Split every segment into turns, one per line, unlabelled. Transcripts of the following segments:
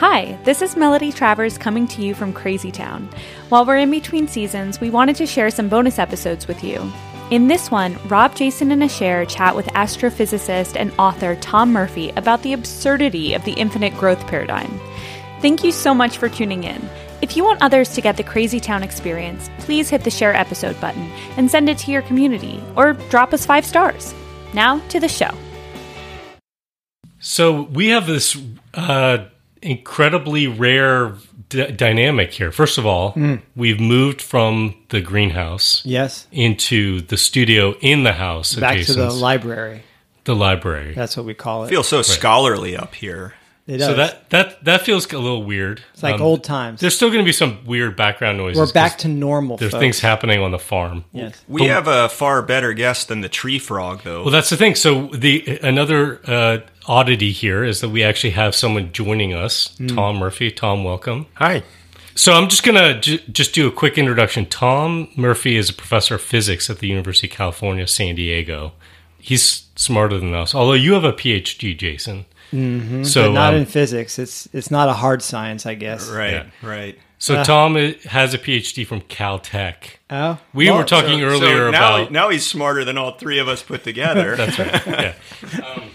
Hi, this is Melody Travers coming to you from Crazy Town. While we're in between seasons, we wanted to share some bonus episodes with you. In this one, Rob, Jason, and Asher chat with astrophysicist and author Tom Murphy about the absurdity of the infinite growth paradigm. Thank you so much for tuning in. If you want others to get the Crazy Town experience, please hit the share episode button and send it to your community, or drop us five stars. Now to the show.
So we have this uh, incredibly rare d- dynamic here. First of all, we've moved from the greenhouse
Yes.
into the studio in the house.
Back to the library.
the library.
That's what we call it.
Feels so scholarly up here.
It does.
so that that that feels a little weird.
it's like
Um,
old times.
There's still going to be some weird background noises.
We're back to normal.
There's
folks.
things happening on the farm.
Yes.
We have a far better guest than the tree frog, though.
Well, that's the thing. So the another uh, oddity here is that we actually have someone joining us,
Hmm.
Tom Murphy. Tom, welcome.
Hi.
So I'm just gonna j- just do a quick introduction. Tom Murphy is a professor of physics at the University of California, San Diego. He's smarter than us, although you have a PhD, Jason. Mm-hmm. So
but not
um,
in physics. It's it's not a hard science, I guess.
right,
Yeah.
right.
so Tom has a PhD from Caltech.
Oh,
We
well,
were talking
So-
earlier
so now,
about
now he's smarter than all three of us put together.
That's right. Yeah. Um,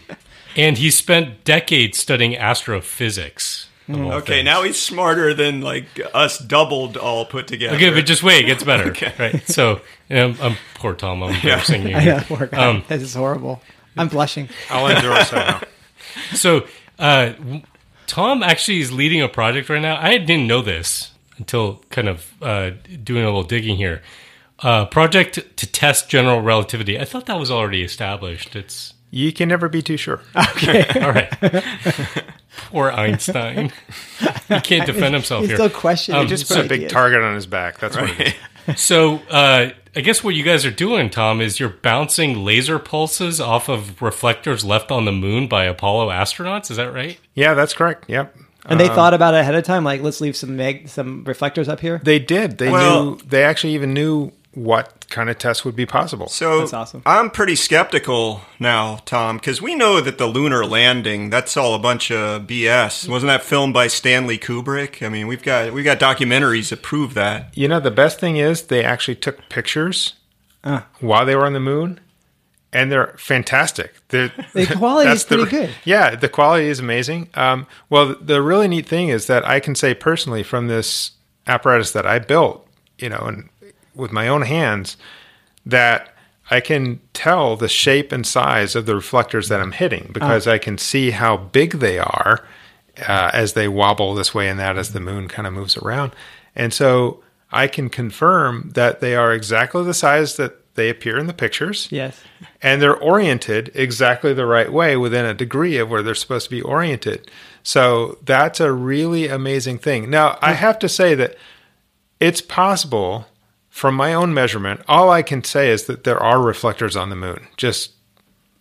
and he spent decades studying astrophysics.
okay,
things.
now he's smarter than like us doubled all put together.
Okay, but just wait, it gets better. Right. So, um, I'm poor Tom. I'm embarrassing you.
I know, poor guy.
Um,
this is horrible. I'm blushing.
I'll endorse that now.
So, uh, Tom actually is leading a project right now. I didn't know this until kind of uh, doing a little digging here. Uh, project to test general relativity. I thought that was already established. It's
You can never be too sure. Okay.
All right. Poor Einstein. He can't defend himself
He's
here.
still questioning.
Um,
Just
his
put a big
ideas.
target on his back. That's what it is.
So, uh, I guess what you guys are doing, Tom, is you're bouncing laser pulses off of reflectors left on the moon by Apollo astronauts. Is that right?
Yeah, that's correct. Yep.
And they thought about it ahead of time. Like, let's leave some meg- some reflectors up here.
They did. They
Well-
knew. They actually even knew what kind of test would be possible.
So
That's awesome.
I'm pretty skeptical now, Tom, because we know that the lunar landing that's all a bunch of BS. Wasn't that filmed by Stanley Kubrick? I mean, we've got we've got documentaries that prove that.
you know, the best thing is they actually took pictures
Ah.
while they were on the moon, and they're fantastic. They're,
The quality is pretty
the-
good.
Yeah, the quality is amazing. Um, well, the really neat thing is that I can say personally from this apparatus that I built, you know, and with my own hands, that I can tell the shape and size of the reflectors that I'm hitting because I can see how big they are uh, as they wobble this way and that as the moon kind of moves around. And so I can confirm that they are exactly the size that they appear in the pictures
Yes.
and they're oriented exactly the right way within a degree of where they're supposed to be oriented. So that's a really amazing thing. Now, I have to say that it's possible from my own measurement. All I can say is that there are reflectors on the moon. Just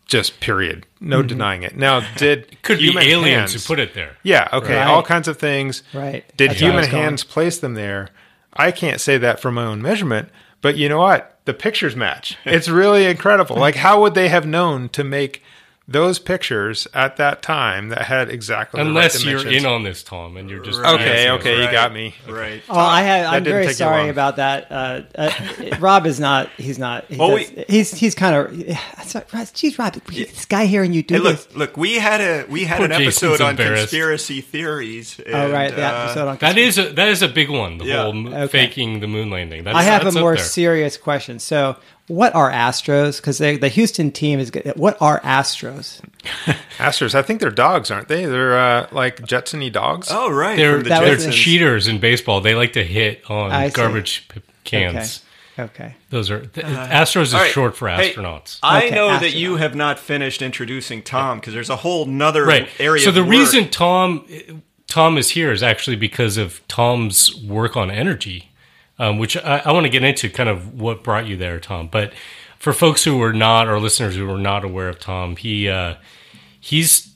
just period. No mm-hmm. denying it. Now, did
Could be
human
aliens
hands-
who put it there.
yeah, okay,
Right.
all kinds of things.
Right.
Did
That's
human
was going.
hands place them there? I can't say that from my own measurement, but you know what? The pictures match. It's really incredible. Like, how would they have known to make those pictures at that time that had exactly
Unless
the right
you're in on this, Tom, and you're just
Okay,
dancing.
okay, you got me.
Right.
Oh, I have. I'm
didn't
very
take you
sorry
long.
about that. Uh, uh, Rob is not. He's not. He
Oh,
does-
we-
he's he's kind of. Geez, Rob, this guy here and you do
Hey,
this.
look, look, we had a we had
Poor
an
Jason's
episode on conspiracy theories.
Oh right, the
uh,
episode on.
That is a that is a big one. The
Yeah.
whole
Okay.
faking the moon landing. That's,
I have
that's
a more serious question. So, what are Astros? Because the Houston team is. good. What are Astros?
Astros, I think they're dogs, aren't they? They're uh, like Jetsony dogs.
Oh right,
They're,
the
they're cheaters in baseball. They like to hit on
I
garbage p- cans.
Okay.
Those are th- Astros is
All right.
short for
Hey,
astronauts.
I
Okay,
know that you have not finished introducing Tom because there's a whole nother
right.
area.
So
of
the
work.
reason Tom Tom is here is actually because of Tom's work on energy, um, which I, I want to get into. Kind of what brought you there, Tom. But for folks who were not, or listeners who were not aware of Tom, he uh, he's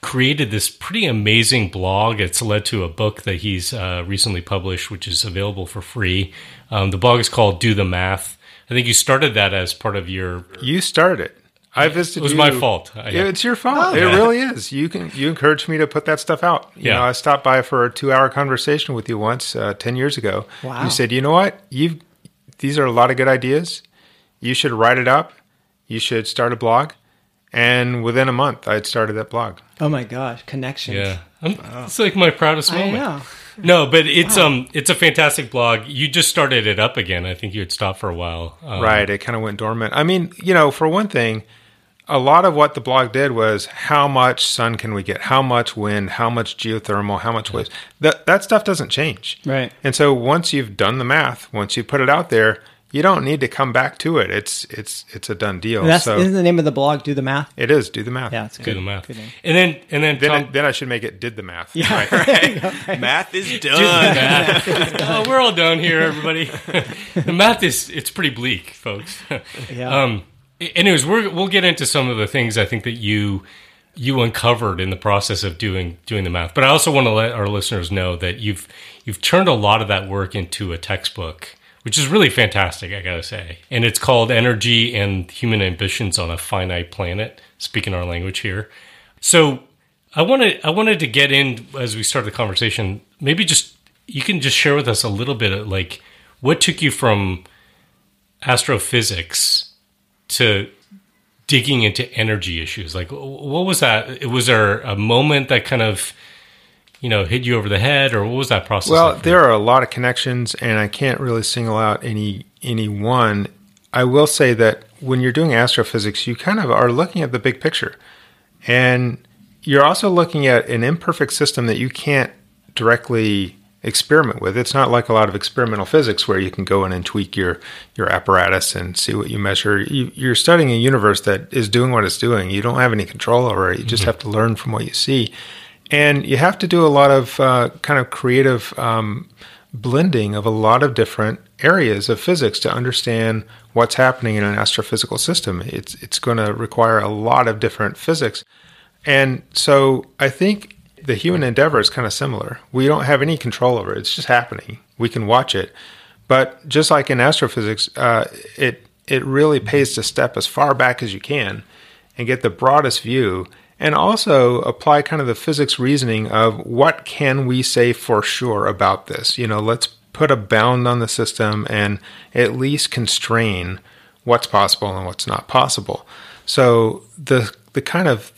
created this pretty amazing blog. It's led to a book that he's uh, recently published, which is available for free. Um, the blog is called "Do the Math." I think you started that as part of your
You started it. I visited.
It was
you-
my fault. I-
Yeah, it's your fault. it really is. You can you encouraged me to put that stuff out. You
Yeah.
know, I stopped by for a two hour conversation with you once uh, ten years ago.
Wow.
You said, you know what? You've these are a lot of good ideas. You should write it up. You should start a blog. And within a month, I had started that blog.
Oh my gosh, connections.
Yeah, I'm, it's like my proudest
I
moment.
know.
No, but it's um, it's a fantastic blog. You just started it up again. I think you had stopped for a while. Um,
Right. It kind of went dormant. I mean, you know, for one thing, a lot of what the blog did was how much sun can we get? How much wind? How much geothermal? How much waves? That that stuff doesn't change.
Right.
And so once you've done the math, once you put it out there, you don't need to come back to it. It's it's it's a done deal.
And that's
so
isn't the name of the blog. Do the math.
it is. Do the math.
Yeah, it's good.
Do the math,
Good name.
and then and then
Then,
Tom,
I, then I should make it did the math.
Yeah.
Right.
Math is
do the
done.
oh, we're all done here, everybody. the math is it's pretty bleak, folks.
Yeah.
Um, anyways, we're, we'll get into some of the things I think that you you uncovered in the process of doing doing the math. But I also want to let our listeners know that you've you've turned a lot of that work into a textbook, which is really fantastic. I gotta say, and it's called "Energy and Human Ambitions on a Finite Planet." Speaking our language here, so I wanted I wanted to get in as we start the conversation. Maybe just you can just share with us a little bit of like what took you from astrophysics to digging into energy issues. Like, what was that? Was there a moment that kind of, you know, hit you over the head, or what was that process?
Well,
like
there are a lot of connections, and I can't really single out any any one. I will say that when you're doing astrophysics, you kind of are looking at the big picture, and you're also looking at an imperfect system that you can't directly experiment with. It's not like a lot of experimental physics where you can go in and tweak your your apparatus and see what you measure. You, you're studying a universe that is doing what it's doing. You don't have any control over it. You just have to learn from what you see, and you have to do a lot of uh, kind of creative um, blending of a lot of different areas of physics to understand what's happening in an astrophysical system. It's it's going to require a lot of different physics. And so I think the human endeavor is kind of similar. We don't have any control over it. It's just happening. We can watch it. But just like in astrophysics, uh, it it really pays to step as far back as you can and get the broadest view and also apply kind of the physics reasoning of what can we say for sure about this. You know, let's put a bound on the system and at least constrain what's possible and what's not possible. So the the kind of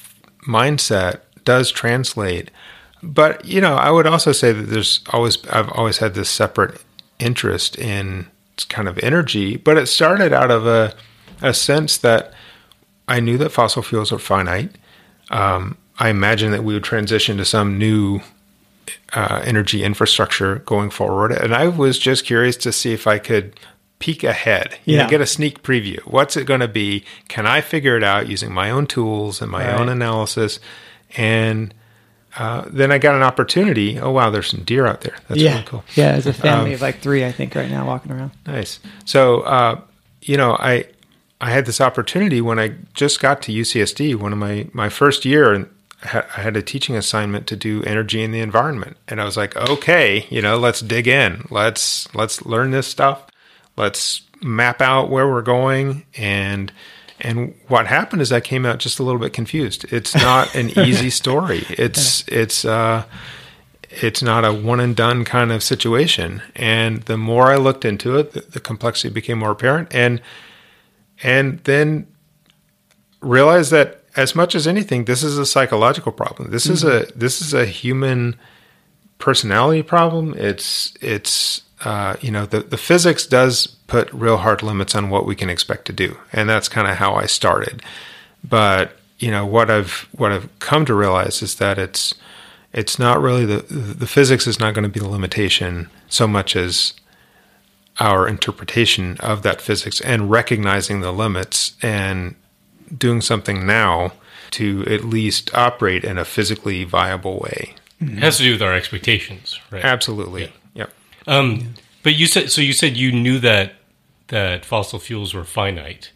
mindset does translate. But you know, I would also say that there's always I've always had this separate interest in kind of energy, but it started out of a a sense that I knew that fossil fuels are finite. Um, I imagined that we would transition to some new uh, energy infrastructure going forward, and I was just curious to see if I could peek ahead, you know,
Yeah.
get a sneak preview. What's it going to be? Can I figure it out using my own tools and my
Right.
own analysis? And uh, then I got an opportunity. Oh wow, there's some deer out there. That's
yeah.
really cool.
Yeah, there's a family
Um,
of like three, I think, right now walking around.
Nice. So, uh, you know, I I had this opportunity when I just got to UCSD, one of my my first year, and ha- I had a teaching assignment to do energy in the environment, and I was like, okay, you know, let's dig in, let's let's learn this stuff, let's map out where we're going, and and what happened is I came out just a little bit confused. It's not an easy story. It's it's. Uh, it's not a one and done kind of situation. And the more I looked into it, the, the complexity became more apparent. And and then realized that as much as anything, this is a psychological problem. This is a this is a human personality problem. It's it's uh, you know the the physics does put real hard limits on what we can expect to do, and that's kind of how I started. But you know what I've what I've come to realize is that it's it's not really the the physics is not going to be the limitation so much as our interpretation of that physics and recognizing the limits and doing something now to at least operate in a physically viable way.
It has to do with our expectations, right?
Absolutely. Yep.
Um, but you said so. You said you knew that that fossil fuels were finite.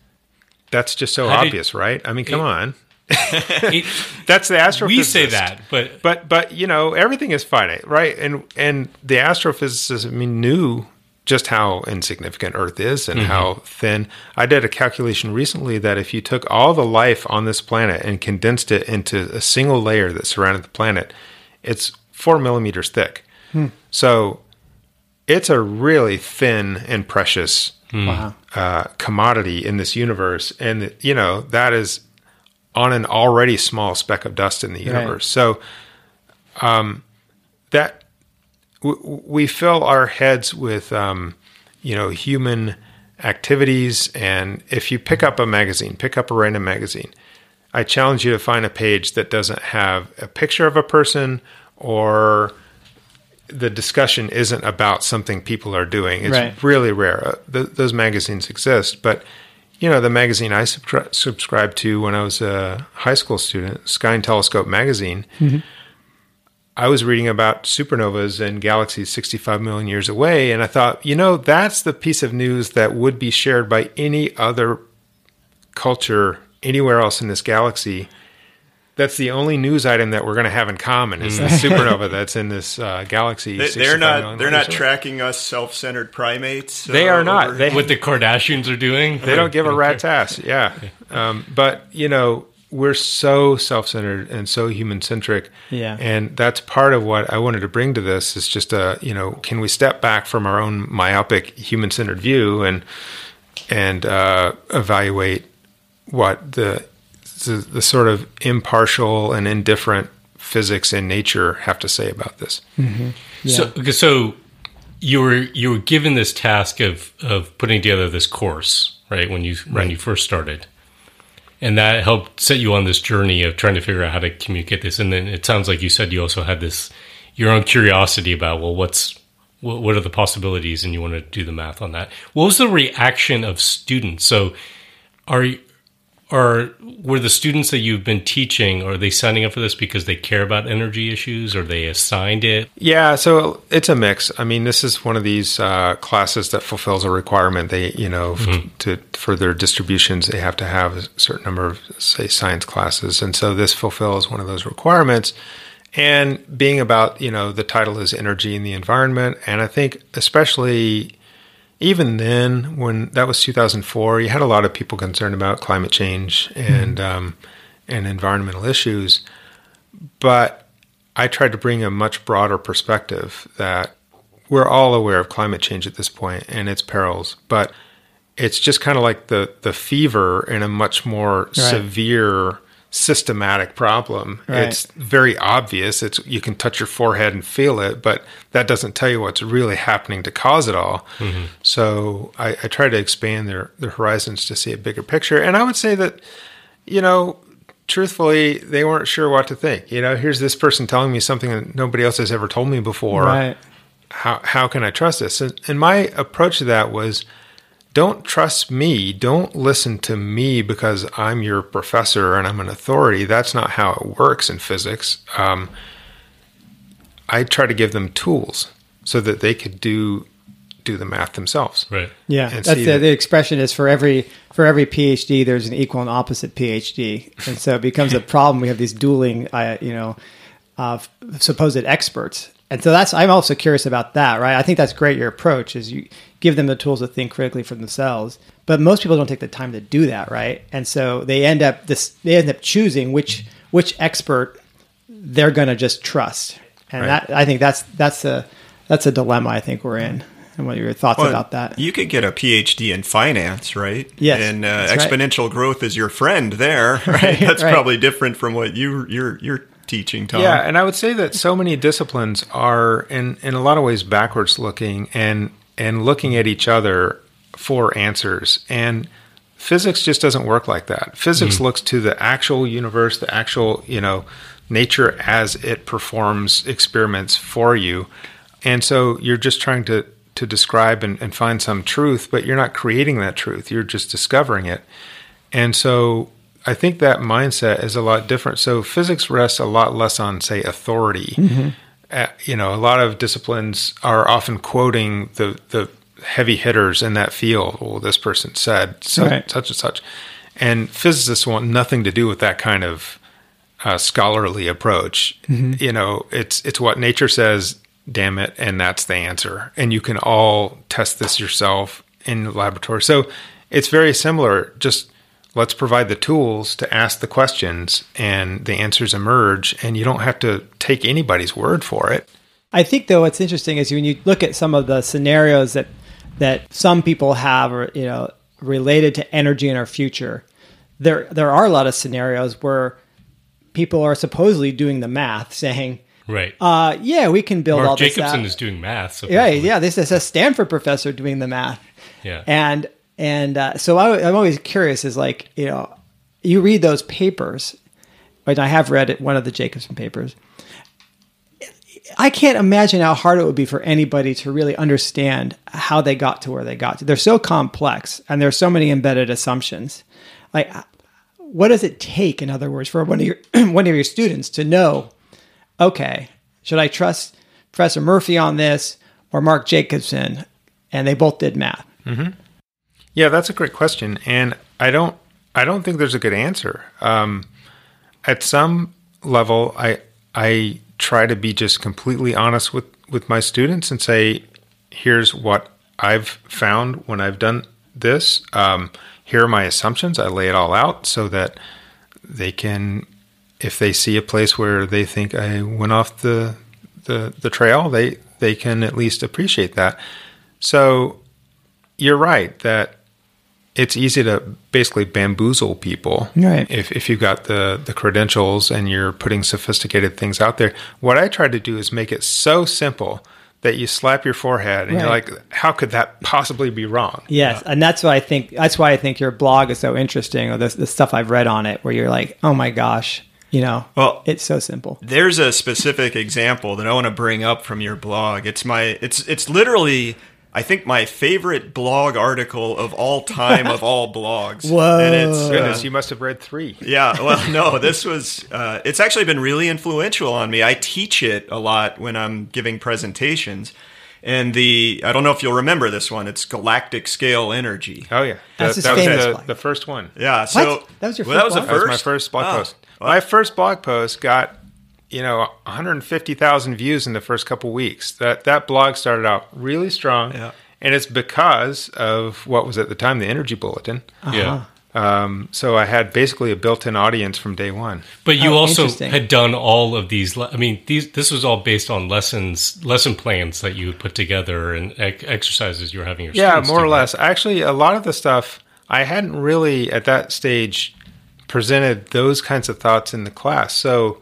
That's just so
How did-
obvious, right? I mean, come on.
It,
That's the astrophysicist.
we say that, but
but but you know everything is finite, right? And and the astrophysicists I mean knew just how insignificant Earth is and how thin. I did a calculation recently that if you took all the life on this planet and condensed it into a single layer that surrounded the planet, it's four millimeters thick. So it's a really thin and precious
Wow.
uh, commodity in this universe, and you know that is on an already small speck of dust in the universe. So, um, that w- we fill our heads with, um, you know, human activities, and if you pick up a magazine, pick up a random magazine, I challenge you to find a page that doesn't have a picture of a person or the discussion isn't about something people are doing. It's
Right.
really rare. Uh, th- those magazines exist, but you know, the magazine I subscri- subscribed to when I was a high school student, Sky and Telescope magazine, I was reading about supernovas and galaxies 65 million years away, and I thought, you know, that's the piece of news that would be shared by any other culture anywhere else in this galaxy. That's the only news item that we're going to have in common is the supernova that's in this uh, galaxy.
They, they're not. They're not
years
tracking us self-centered primates.
They
uh,
are not. They-
What the Kardashians are doing?
They don't give a rat's ass. Yeah. Um, but, you know, we're so self centered and so human centric.
Yeah.
And that's part of what I wanted to bring to this is just a, you know, can we step back from our own myopic human centered view and, and uh, evaluate what the, the, the sort of impartial and indifferent physics and nature have to say about this. Mm-hmm.
So, okay, so you were you were given this task of of putting together this course, right? When you when you first started, and that helped set you on this journey of trying to figure out how to communicate this. And then it sounds like you said you also had this your own curiosity about well, what's what, what are the possibilities, and you want to do the math on that. What was the reaction of students? So, are you- are were the students that you've been teaching are they signing up for this because they care about energy issues or they assigned it
Yeah, so it's a mix. I mean, this is one of these uh, classes that fulfills a requirement. They, you know, f- to for their distributions, they have to have a certain number of, say, science classes, and so this fulfills one of those requirements. And being about, you know, the title is energy in the environment, and I think especially even then, when that was 2004, you had a lot of people concerned about climate change and um, and environmental issues, but I tried to bring a much broader perspective that we're all aware of climate change at this point and its perils, but it's just kind of like the the fever in a much more severe systematic problem.
Right.
It's very obvious. It's you can touch your forehead and feel it, but that doesn't tell you what's really happening to cause it all. Mm-hmm. So I, I try to expand their their horizons to see a bigger picture. And I would say that, you know, truthfully, they weren't sure what to think. You know, here's this person telling me something that nobody else has ever told me before
Right.
how how can I trust this? And, and my approach to that was, don't trust me. Don't listen to me because I'm your professor and I'm an authority. That's not how it works in physics. Um, I try to give them tools so that they could do do the math themselves.
right
Yeah,
and
that's the,
that-
the expression is for every for every PhD, there's an equal and opposite PhD, and so it becomes a problem. We have these dueling, uh, you know, uh, supposed experts, and so that's. I'm also curious about that, right? I think that's great. Your approach is you give them the tools to think critically for themselves, but most people don't take the time to do that, right? And so they end up this. They end up choosing which which expert they're going to just trust, and
Right.
that I think that's that's a that's a dilemma I think we're in. And what are your thoughts
Well,
about that?
You could get a PhD in finance, right?
Yes,
and uh,
that's right.
exponential growth is your friend there. Right,
Right,
that's
right.
probably different from what you you're you're teaching, Tom.
Yeah, and I would say that so many disciplines are in in a lot of ways backwards looking and and looking at each other for answers. And physics just doesn't work like that. Physics looks to the actual universe, the actual, you know, nature as it performs experiments for you. And so you're just trying to to describe and, and find some truth, but you're not creating that truth. You're just discovering it. And so I think that mindset is a lot different. So physics rests a lot less on, say, authority. Uh, you know, a lot of disciplines are often quoting the the heavy hitters in that field. Well, this person said so,
Right.
such and such, and physicists want nothing to do with that kind of uh, scholarly approach. You know, it's it's what nature says. damn it, and that's the answer. And you can all test this yourself in the laboratory. So it's very similar. Just let's provide the tools to ask the questions and the answers emerge and you don't have to take anybody's word for it.
I think though what's interesting is when you look at some of the scenarios that that some people have or you know related to energy in our future, there there are a lot of scenarios where people are supposedly doing the math saying
Right.
uh, yeah, we can build all
Mark
this
Jacobson is doing math.
Yeah, yeah. This is a Stanford professor doing the math,
Yeah.
and and uh, so I, I'm always curious. Is like you know, you read those papers, and I have read it, one of the Jacobson papers. I can't imagine how hard it would be for anybody to really understand how they got to where they got to. They're so complex, and there's so many embedded assumptions. Like, what does it take, in other words, for one of your one of your students to know? Okay, should I trust Professor Murphy on this or Mark Jacobson? And they both did math.
Yeah, that's a great question, and I don't I don't think there's a good answer. Um, at some level, I I try to be just completely honest with with my students and say, here's what I've found when I've done this. Um, here are my assumptions. I lay it all out so that they can, if they see a place where they think I went off the the, the trail, they they can at least appreciate that. So you're right that it's easy to basically bamboozle people
Right.
if, if you've got the, the credentials and you're putting sophisticated things out there. What I try to do is make it so simple that you slap your forehead and you're like, how could that possibly be wrong?
Yes, and that's why I think that's why I think your blog is so interesting, or the, the stuff I've read on it, where you're like, oh my gosh, you know,
Well-
it's so simple.
There's a specific example that I want to bring up from your blog. It's my it's it's literally I think my favorite blog article of all time of all blogs.
Whoa.
And it's, uh,
Goodness, you must have read three.
yeah, well, no, this was, uh, it's actually been really influential on me. I teach it a lot when I'm giving presentations. And the, I don't know if you'll remember this one, it's galactic scale energy.
Oh, yeah.
That's
That,
his
that was the,
blog.
the first one.
Yeah, so
What? That was your
well, that
first
was the
blog?
That was my first blog
Oh,
post.
well,
My first blog post got, you know, 150,000 views in the first couple weeks. That that blog started out really strong,
Yeah.
and it's because of what was at the time the Energy Bulletin.
Yeah.
Um, so I had basically a built-in audience from day one.
But you
Oh,
also had done all of these. le- I mean, these this was all based on lessons, lesson plans that you put together and ec- exercises you were having your
Yeah,
students
more or
do,
less. Actually, a lot of the stuff I hadn't really at that stage presented those kinds of thoughts in the class. So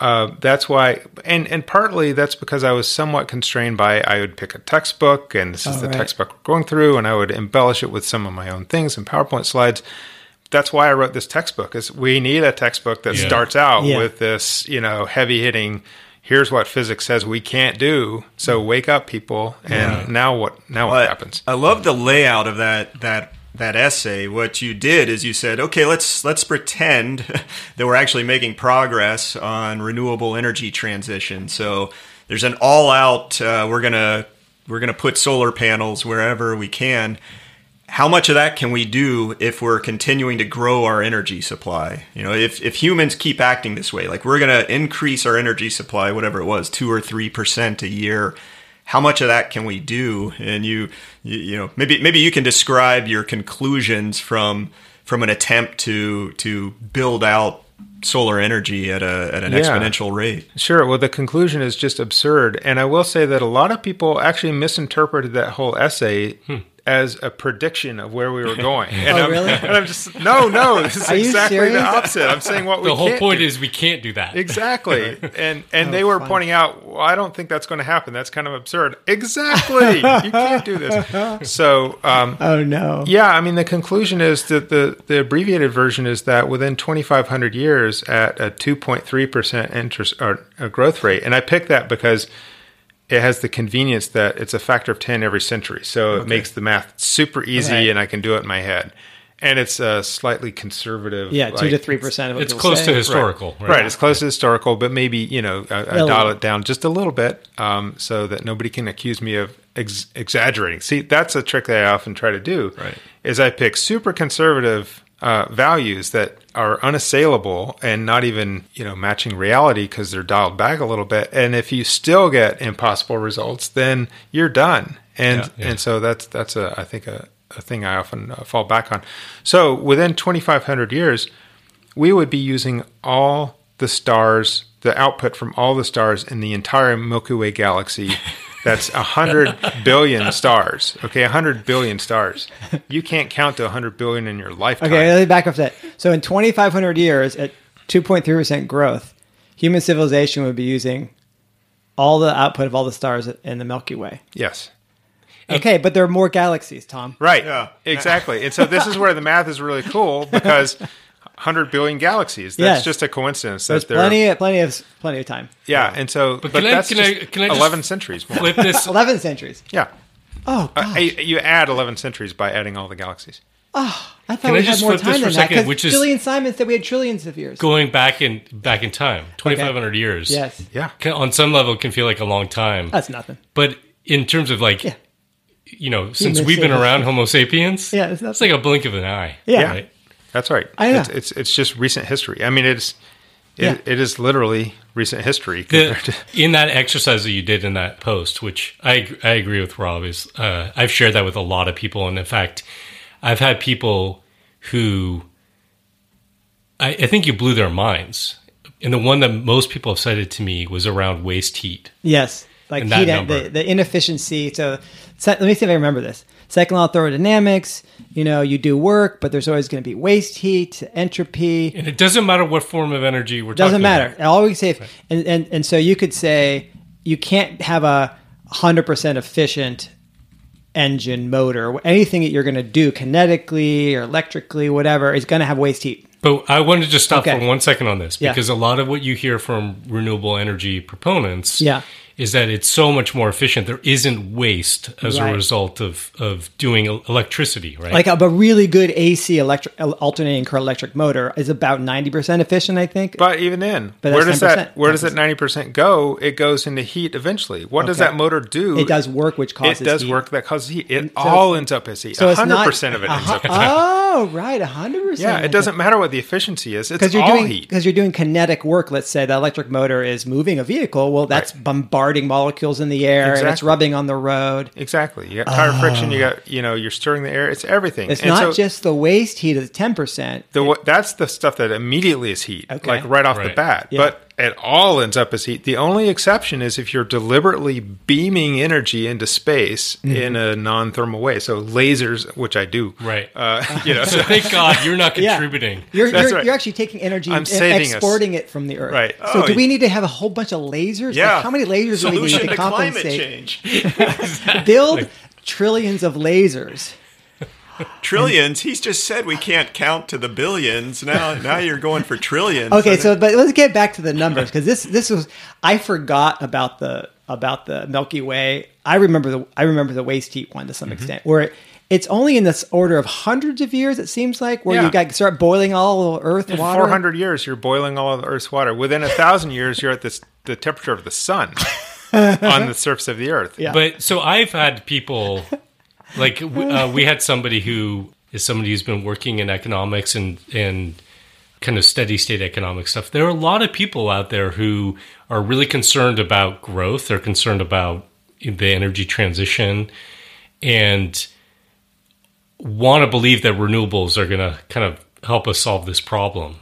uh, that's why, and and partly that's because I was somewhat constrained by I would pick a textbook, and this is
Oh,
the
right.
textbook we're going through, and I would embellish it with some of my own things and PowerPoint slides. That's why I wrote this textbook. Is we need a textbook that
Yeah.
starts out
Yeah.
with this, you know, heavy hitting. Here's what physics says we can't do. So wake up, people! And now what? Now what happens?
I love the layout of that that that essay. What you did is you said, okay, let's let's pretend that we're actually making progress on renewable energy transition. So there's an all out. Uh, we're gonna we're gonna put solar panels wherever we can. How much of that can we do if we're continuing to grow our energy supply? You know, if, if humans keep acting this way, like we're going to increase our energy supply, whatever it was, two or three percent a year. How much of that can we do? And you, you, you know, maybe maybe you can describe your conclusions from from an attempt to to build out solar energy at a at an
Yeah.
exponential rate.
Sure. Well, the conclusion is just absurd. And I will say that a lot of people actually misinterpreted that whole essay hmm. As a prediction of where we were going. And,
Oh,
I'm,
really?
and I'm just, no, no, this is
Are you
exactly
serious?
the opposite. I'm saying what we
The whole
can't
point
do.
is we can't do that.
Exactly. And and
Oh,
they were
fun.
pointing out, well, I don't think that's going to happen. That's kind of absurd. Exactly. you can't do this. So, um,
Oh no.
yeah, I mean, the conclusion is that the, the abbreviated version is that within 2,500 years, at a 2.3% interest or a growth rate, and I picked that because it has the convenience that it's a factor of 10 every century. So it makes the math super easy
Right.
and I can do it in my head. And it's a slightly conservative.
Yeah, two
like-
to three percent of what
It's close
say.
to historical,
Right.
right?
It's close to historical, but maybe, you know, I, I
Little.
dial it down just a little bit um, so that nobody can accuse me of ex- exaggerating. See, that's a trick that I often try to do.
Right.
Is I pick super conservative uh, values that are unassailable and not even you know matching reality because they're dialed back a little bit. And if you still get impossible results, then you're done. And
Yeah, yeah.
and so that's that's a I think a, a thing I often uh, fall back on. So within 2,500 years, we would be using all the stars, the output from all the stars in the entire Milky Way galaxy. That's a hundred billion stars. Okay, a hundred billion stars. You can't count to a hundred billion in your lifetime.
Okay, let me back up to that. So in 2,500 years, at 2.3% growth, human civilization would be using all the output of all the stars in the Milky Way.
Yes.
Okay, but there are more galaxies, Tom.
Right.
Yeah.
Exactly. And so this is where the math is really cool because 100 billion galaxies. That's
Yes.
just a coincidence.
There's
that there-
plenty, plenty of plenty of time.
Yeah. And so, but,
can I-
that's
can I-
just
can I just
11 centuries more.
Flip this.
11 centuries.
Yeah.
Oh,
Uh. I- you add 11 centuries by adding all the galaxies.
Oh, I thought
Can
we
I
had more time
for a
than that.
second,
'cause
which is-
Julian Simon said we had trillions of years.
going back in back in time, twenty five hundred years.
Yes,
Yeah.
can, on some level can feel like a long time.
that's nothing.
but in terms of like,
Yeah.
you know, since we've been around Homo sapiens,
Yeah, it's
it's, like a blink of an eye.
Yeah.
right?
That's right.
I know.
It's, it's, it's just recent history. I mean, it's, it,
Yeah.
it is literally recent history
The,
to.
in that exercise that you did in that post, which I I agree with Rob, is uh, I've shared that with a lot of people, and in fact, I've had people who I, I think you blew their minds. And the one that most people have cited to me was around waste heat.
Yes, like
that
heat,
number.
the, the inefficiency. So, se- let me see if I remember this. Second law of thermodynamics. You know, you do work, but there's always going to be waste heat, entropy.
And it doesn't matter what form of energy we're talking about.
doesn't
talking
matter.
about.
I always say, if, and, and and so you could say you can't have a hundred percent efficient engine motor. Anything that you're going to do kinetically or electrically, whatever, is going to have waste heat.
But I wanted to just stop
Okay.
for one second on this
Yeah.
because a lot of what you hear from renewable energy proponents
Yeah.
Is that it's so much more efficient. There isn't waste as
Right.
a result of, of doing electricity, right?
Like a, a really good AC electric alternating current electric motor is about ninety percent efficient, I think.
But even then,
But
where does
10%.
that where does that ninety percent go? It goes into heat eventually. What does that motor do?
it does work, which causes
It does
heat.
work that causes heat. It
so
all
it's-
ends up as heat.
So it's
hundred
not
percent of it ends
uh,
up as heat.
Oh, right, hundred percent.
Yeah, it doesn't matter what the efficiency is. It's
because you're
all
doing
heat.
because you're doing kinetic work. Let's say the electric motor is moving a vehicle. Well, that's
Right.
bombarding molecules in the air and it's rubbing on the road.
Exactly. You got tire friction. You oh. got you know you're stirring the air. It's everything.
It's
And
not
so
just the waste heat of ten percent.
the what that's the stuff that immediately is heat,
Okay.
like right off the bat.
Yeah.
But it all ends up as heat. The only exception is if you're deliberately beaming energy into space
Mm-hmm.
in a non-thermal way. So lasers, which I do,
Right.
Uh, you know,
so thank God you're not
Yeah.
contributing.
You're, you're,
right.
you're actually taking energy
I'm
and
saving us.
exporting it from the earth.
Right.
So
Oh,
do we need to have a whole bunch of lasers? Like,
Yeah.
how many lasers do we need
Solution
to
to climate
compensate?
change.
Build trillions of lasers.
Trillions. He's just said we can't count to the billions. Now, now you're going for trillions.
Okay, so but let's get back to the numbers because this this was I forgot about the about the Milky Way. I remember the I remember the waste heat one to
Mm-hmm.
some extent where it, it's only in this order of hundreds of years. It seems like where
Yeah.
you got start boiling all the Earth
in
water.
400 years, you're boiling all of the Earth's water. Within a thousand years, you're at this the temperature of the sun on the surface of the Earth.
Yeah.
But so I've had people like uh, we had somebody who is somebody who's been working in economics and and kind of steady state economic stuff. There are a lot of people out there who are really concerned about growth. They're concerned about the energy transition and want to believe that renewables are going to kind of help us solve this problem.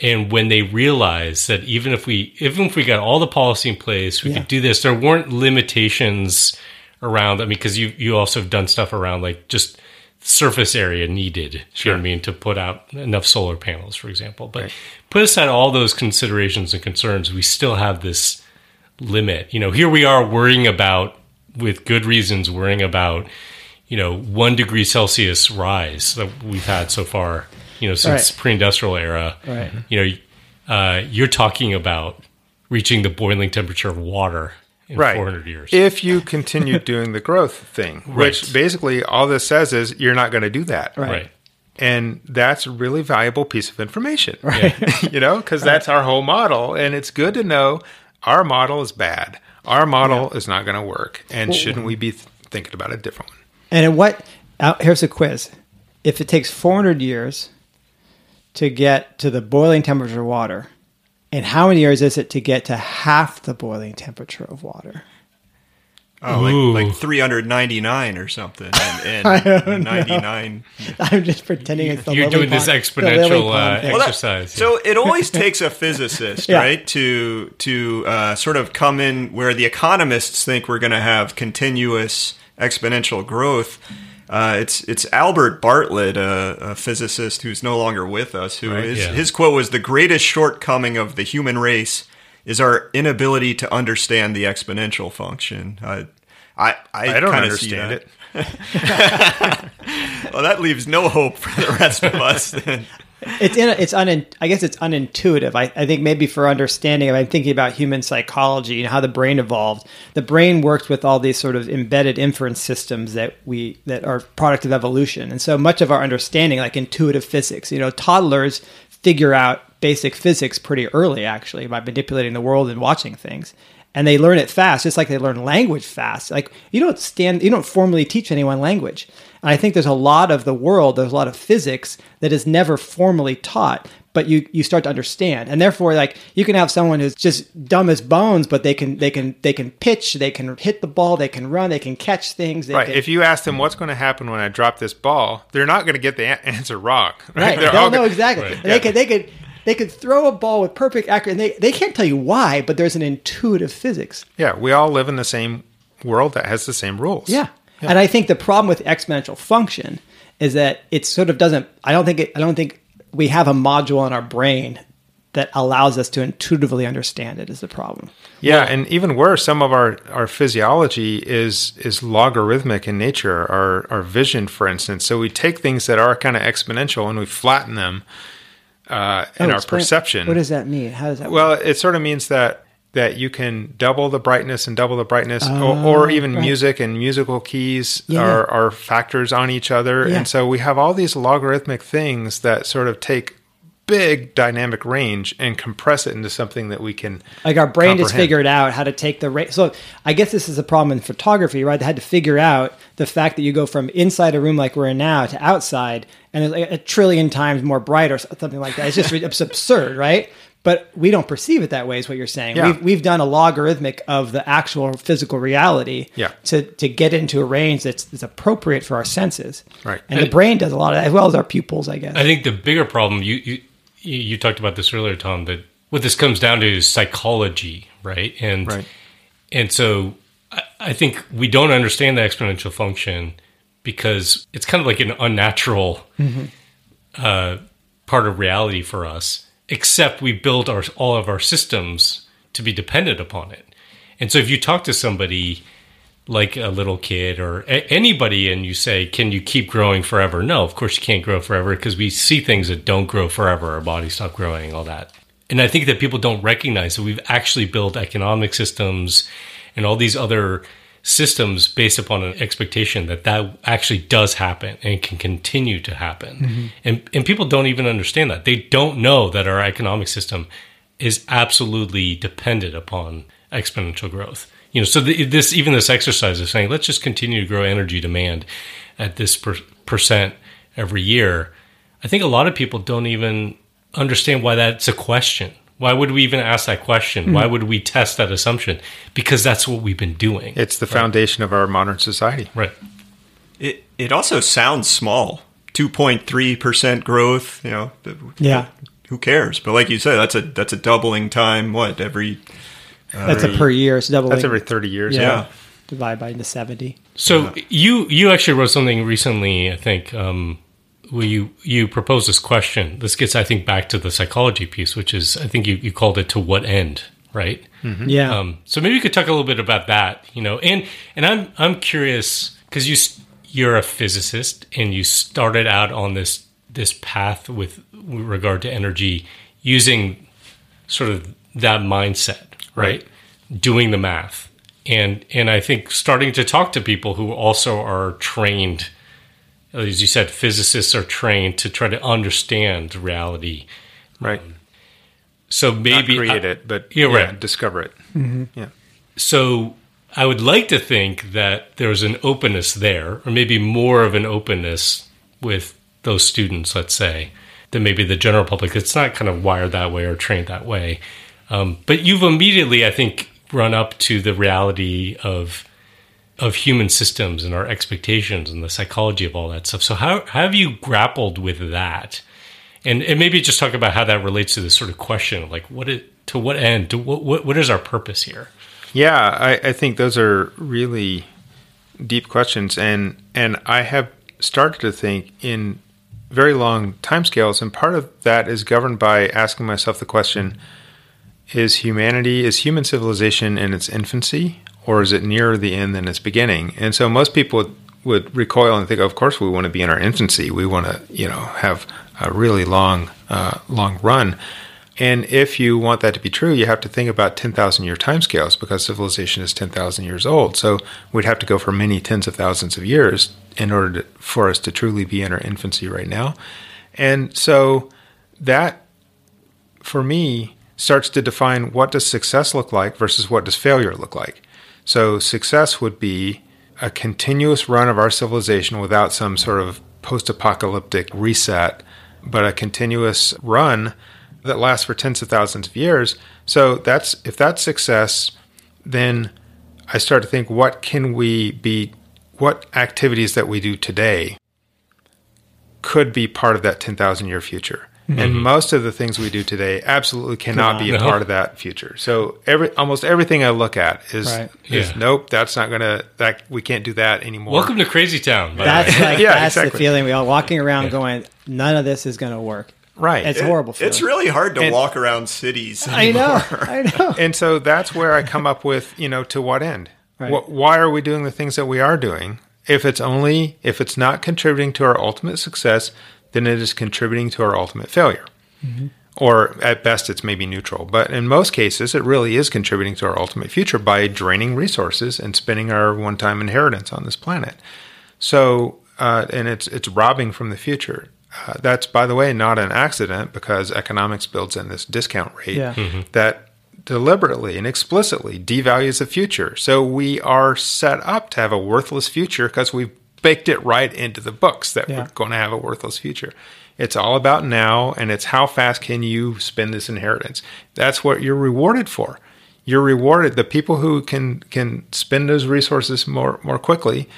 And when they realize that even if we even if we got all the policy in place, we
Yeah.
could do this. There weren't limitations around. I mean, because you you also have done stuff around like just surface area needed. You know what I mean to put out enough solar panels, for example. But put aside all those considerations and concerns, we still have this limit. You know, here we are worrying about, with good reasons, worrying about, you know, one degree Celsius rise that we've had so far, you know, since
Right.
pre-industrial era.
Right.
You know, uh, you're talking about reaching the boiling temperature of water in
Right.
400 years.
If you continue doing the growth thing, which basically all this says is you're not going to do that.
Right.
right.
And that's a really valuable piece of information.
Right.
you know, because that's our whole model. And it's good to know our model is bad. Our model is not going to work. And shouldn't we be th- thinking about a different one?
And in what? Uh, here's a quiz. If it takes 400 years to get to the boiling temperature of water? And how many years is it to get to half the boiling temperature of water?
Oh, like, like 399 or something. And, and 99.
I'm just pretending it's the
You're doing this
Pond- the Lily
exponential uh,
thing.
Well, that-
exercise.
so it always takes a physicist,
Yeah.
right, to to uh, sort of come in where the economists think we're going to have continuous exponential growth. Uh, it's it's Albert Bartlett, a, a physicist who's no longer with us. Who
Right,
is
yeah.
his quote was the greatest shortcoming of the human race is our inability to understand the exponential function. Uh, I I,
I don't understand it.
Well, that leaves no hope for the rest of us. Then.
it's in, it's un, I guess it's unintuitive. I, I think maybe for understanding, I'm thinking about human psychology and how the brain evolved, the brain works with all these sort of embedded inference systems that we that are product of evolution, and so much of our understanding, like intuitive physics, you know, toddlers figure out basic physics pretty early, actually, by manipulating the world and watching things. And they learn it fast, just like they learn language fast. Like you don't stand, you don't formally teach anyone language. And I think there's a lot of the world, there's a lot of physics that is never formally taught, but you you start to understand. And therefore, like you can have someone who's just dumb as bones, but they can they can they can pitch, they can hit the ball, they can run, they can catch things. They
Right.
can-
If you ask them what's going to happen when I drop this ball, they're not going to get the a- answer wrong.
Right.
They're
They'll know
gonna-
exactly.
Right.
And They could they could they could throw a ball with perfect accuracy. They, they can't tell you why, but there's an intuitive physics.
Yeah, we all live in the same world that has the same rules.
Yeah. And I think the problem with exponential function is that it sort of doesn't I don't think it, I don't think we have a module in our brain that allows us to intuitively understand it is the problem.
Yeah, and even worse, some of our, our physiology is is logarithmic in nature. Our our vision, for instance. So we take things that are kind of exponential and we flatten them uh, in
Oh,
our
explain-
perception.
What does that mean? How does that
Well,
work?
it sort of means that that you can double the brightness and double the brightness, or, ah, or even
right.
music and musical keys
Yeah.
are, are factors on each other,
Yeah.
and so we have all these logarithmic things that sort of take big dynamic range and compress it into something that we can
Like our brain just
comprehend.
figured out how to take the rate. So I guess this is a problem in photography, right? They had to figure out the fact that you go from inside a room like we're in now to outside, and it's like a trillion times more bright or something like that. It's just it's absurd, right? But we don't perceive it that way, is what you're saying.
Yeah.
We've, we've done a logarithmic of the actual physical reality
Yeah.
to, to get into a range that's, that's appropriate for our senses.
Right.
And, the brain does a lot of that, as well as our pupils, I guess.
I think the bigger problem you you you you talked about this earlier, Tom. That what this comes down to is psychology, right? And
Right.
and so I, I think we don't understand the exponential function because it's kind of like an unnatural uh, part of reality for us. Except we build our all of our systems to be dependent upon it. And so if you talk to somebody like a little kid or a- anybody and you say, Can you keep growing forever? No, of course you can't grow forever because we see things that don't grow forever. Our bodies stop growing, all that. And I think that people don't recognize that we've actually built economic systems and all these other systems based upon an expectation that that actually does happen and can continue to happen. Mm-hmm. And, and people don't even understand that. They don't know that our economic system is absolutely dependent upon exponential growth. You know, so the, this even this exercise of saying let's just continue to grow energy demand at this per, percent every year. I think a lot of people don't even understand why that's a question. Why would we even ask that question? Why would we test that assumption? Because that's what we've been doing.
It's the foundation of our modern society.
right.
It it also sounds small. Two point three percent growth. You know.
Yeah.
Who cares? But like you said, that's a that's a doubling time. What every?
that's a per year. It's doubling.
That's every 30 years.
yeah.
yeah.
Divide by the 70.
So you you actually wrote something recently, I think, um, where you you proposed this question. This gets, I think, back to the psychology piece, which is, I think you, you called it to what end, right?
Yeah.
Um, so maybe you could talk a little bit about that, you know. And and I'm I'm curious because you you're a physicist and you started out on this this path with regard to energy using sort of that mindset, right? Doing the math. And and I think starting to talk to people who also are trained as you said physicists are trained to try to understand reality.
Right.
So maybe
Not create it, but
Yeah,
yeah,
right.
discover it. Yeah.
So I would like to think that there's an openness there, or maybe more of an openness with those students, let's say, than maybe the general public. It's not kind of wired that way or trained that way. Um, but you've immediately, I think, run up to the reality of of human systems and our expectations and the psychology of all that stuff. So how, how have you grappled with that? And, and maybe just talk about how that relates to this sort of question of like what it, to what end to what, what, what is our purpose here
yeah I, I think those are really deep questions and and i have started to think in very long timescales and part of that is governed by asking myself the question is humanity is human civilization in its infancy or is it nearer the end than its beginning and so most people would, recoil and think of course we want to be in our infancy we want to you know have a really long uh, long run and if you want that to be true, you have to think about 10,000 year timescales because civilization is 10,000 years old. So we'd have to go for many tens of thousands of years in order to, for us to truly be in our infancy right now. And so that, for me, starts to define what does success look like versus what does failure look like. So success would be a continuous run of our civilization without some sort of post-apocalyptic reset, but a continuous run that lasts for tens of thousands of years. So that's if that's success, then I start to think what can we be what activities that we do today could be part of that 10,000 year future. Mm-hmm. And most of the things we do today absolutely cannot be a part of that future. So every almost everything I look at is, right. is yeah. nope, that's not gonna that we can't do that anymore.
Welcome to Crazy Town.
That's like, yeah, that's exactly. the feeling we all walking around yeah. going, none of this is gonna work.
Right.
It's it, horrible. Feeling.
It's really hard to and, walk around cities.
Anymore. I know. I know.
and so that's where I come up with, you know, to what end? Right. What, why are we doing the things that we are doing? If it's only, if it's not contributing to our ultimate success, then it is contributing to our ultimate failure. Mm-hmm. Or at best, it's maybe neutral. But in most cases, it really is contributing to our ultimate future by draining resources and spending our one time inheritance on this planet. So, uh, and it's, it's robbing from the future. Uh, that's, by the way, not an accident because economics builds in this discount rate yeah. mm-hmm. that deliberately and explicitly devalues the future. So we are set up to have a worthless future because we've baked it right into the books that yeah. we're going to have a worthless future. It's all about now, and it's how fast can you spend this inheritance. That's what you're rewarded for. You're rewarded. The people who can can spend those resources more more quickly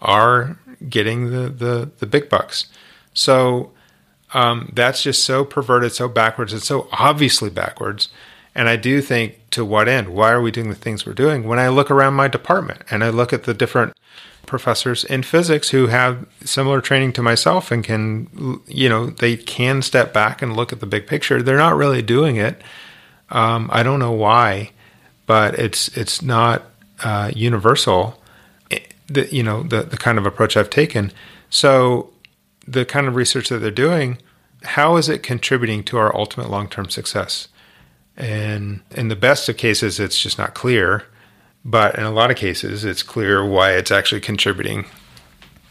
are getting the the, the big bucks. So um, that's just so perverted, so backwards. It's so obviously backwards. And I do think, to what end? Why are we doing the things we're doing? When I look around my department and I look at the different professors in physics who have similar training to myself and can, you know, they can step back and look at the big picture. They're not really doing it. Um, I don't know why, but it's it's not uh, universal. Eh, the, you know, the the kind of approach I've taken. So the kind of research that they're doing, how is it contributing to our ultimate long term success? And in the best of cases, it's just not clear. But in a lot of cases, it's clear why it's actually contributing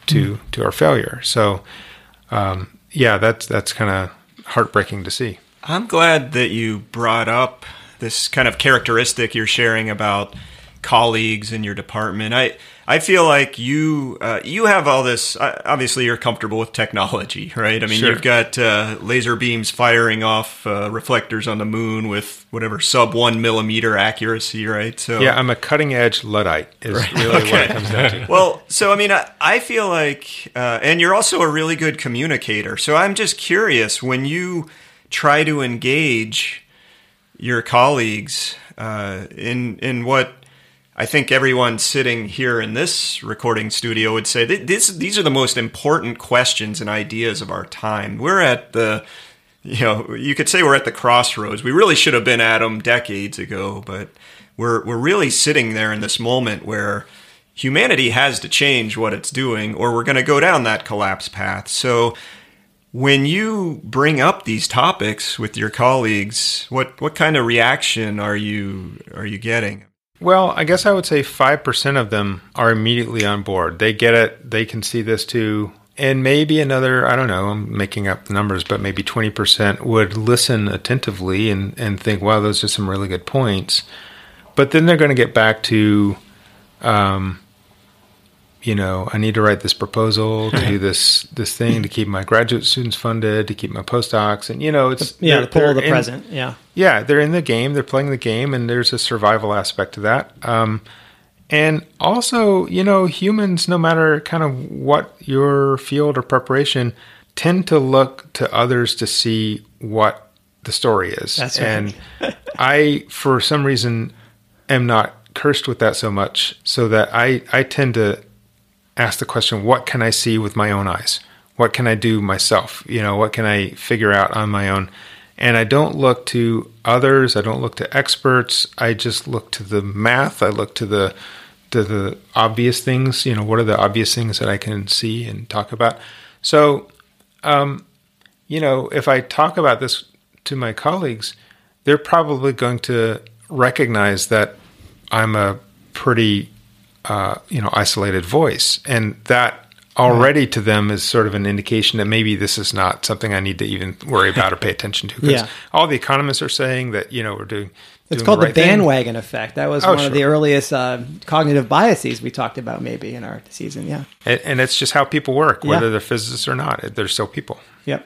to mm. to our failure. So, um, yeah, that's that's kind of heartbreaking to see.
I'm glad that you brought up this kind of characteristic you're sharing about colleagues in your department. I I feel like you uh, you have all this. Uh, obviously, you're comfortable with technology, right? I mean, sure. you've got uh, laser beams firing off uh, reflectors on the moon with whatever sub one millimeter accuracy, right?
So yeah, I'm a cutting edge luddite. Is right. really okay. what it comes down to.
well, so I mean, I, I feel like, uh, and you're also a really good communicator. So I'm just curious when you try to engage your colleagues uh, in in what I think everyone sitting here in this recording studio would say this, these are the most important questions and ideas of our time. We're at the, you know, you could say we're at the crossroads. We really should have been at them decades ago, but we're we're really sitting there in this moment where humanity has to change what it's doing, or we're going to go down that collapse path. So. When you bring up these topics with your colleagues, what, what kind of reaction are you are you getting?
Well, I guess I would say 5% of them are immediately on board. They get it, they can see this too. And maybe another, I don't know, I'm making up the numbers, but maybe 20% would listen attentively and, and think, wow, those are some really good points. But then they're going to get back to, um, you know, I need to write this proposal to do this this thing to keep my graduate students funded, to keep my postdocs, and you know, it's
Yeah, the pull of the
in-
present. Yeah.
yeah, they're in the game, they're playing the game, and there's a survival aspect to that. Um, and also, you know, humans, no matter kind of what your field or preparation, tend to look to others to see what the story is.
That's right.
And I, for some reason, am not cursed with that so much, so that I, I tend to ask the question, what can I see with my own eyes? What can I do myself? You know, what can I figure out on my own? And I don't look to others. I don't look to experts. I just look to the math. I look to the to the obvious things. You know, what are the obvious things that I can see and talk about? So, um, you know, if I talk about this to my colleagues, they're probably going to recognize that I'm a pretty uh, you know isolated voice, and that already to them is sort of an indication that maybe this is not something I need to even worry about or pay attention to. Because
Yeah.
all the economists are saying that you know we're doing.
It's
doing
called the,
right thing.
bandwagon effect. That was
Oh,
one of the earliest uh, cognitive biases we talked about, maybe in our season. Yeah.
and, and it's just how people work, whether
Yeah.
they're physicists or not. They're still people.
Yep.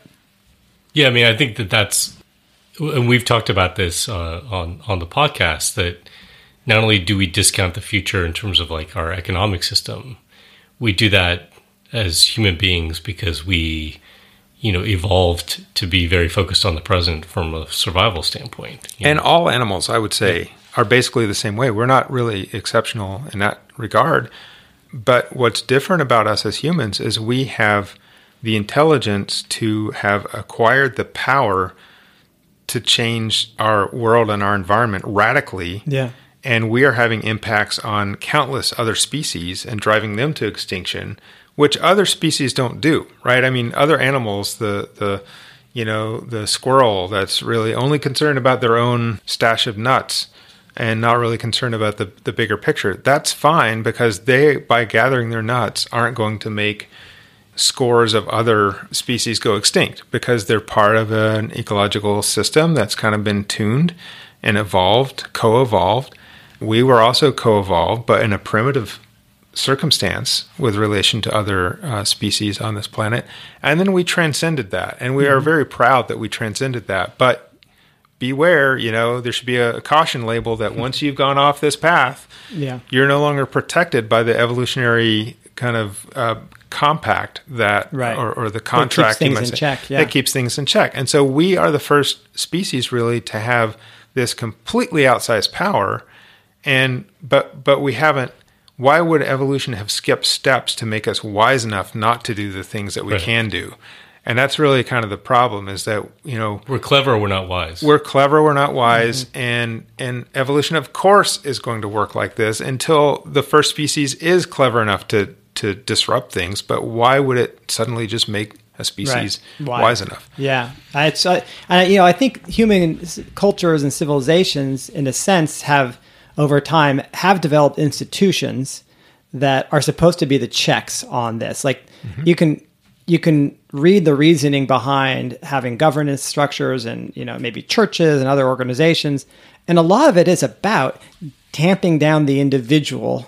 Yeah, I mean, I think that that's, and we've talked about this uh, on on the podcast that not only do we discount the future in terms of like our economic system, we do that as human beings because we, you know, evolved to be very focused on the present from a survival standpoint.
And
know?
all animals, I would say, are basically the same way. We're not really exceptional in that regard. But what's different about us as humans is we have the intelligence to have acquired the power to change our world and our environment radically.
Yeah.
And we are having impacts on countless other species and driving them to extinction, which other species don't do, right? I mean, other animals, the, the, you know, the squirrel that's really only concerned about their own stash of nuts and not really concerned about the, the bigger picture. That's fine because they, by gathering their nuts, aren't going to make scores of other species go extinct because they're part of an ecological system that's kind of been tuned and evolved, co evolved. We were also co evolved, but in a primitive circumstance with relation to other uh, species on this planet. And then we transcended that. And we are very proud that we transcended that. But beware, you know, there should be a caution label that once you've gone off this path,
Yeah.
you're no longer protected by the evolutionary kind of uh, compact that,
Right.
or, or the
keeps
contract you
things in
say,
check, yeah.
that keeps things in check. And so we are the first species really to have this completely outsized power, and but but we haven't. Why would evolution have skipped steps to make us wise enough not to do the things that we
Right.
can do? And that's really kind of the problem is that you know
we're clever, we're not wise.
we're clever we're not wise
Mm-hmm.
and and evolution of course is going to work like this until the first species is clever enough to to disrupt things but why would it suddenly just make a species
Why?
wise enough
Yeah, I- it's uh, I, you know I think human cultures and civilizations, in a sense, have over time have developed institutions that are supposed to be the checks on this. Like mm-hmm. you can you can read the reasoning behind having governance structures and you know maybe churches and other organizations, and a lot of it is about tamping down the individual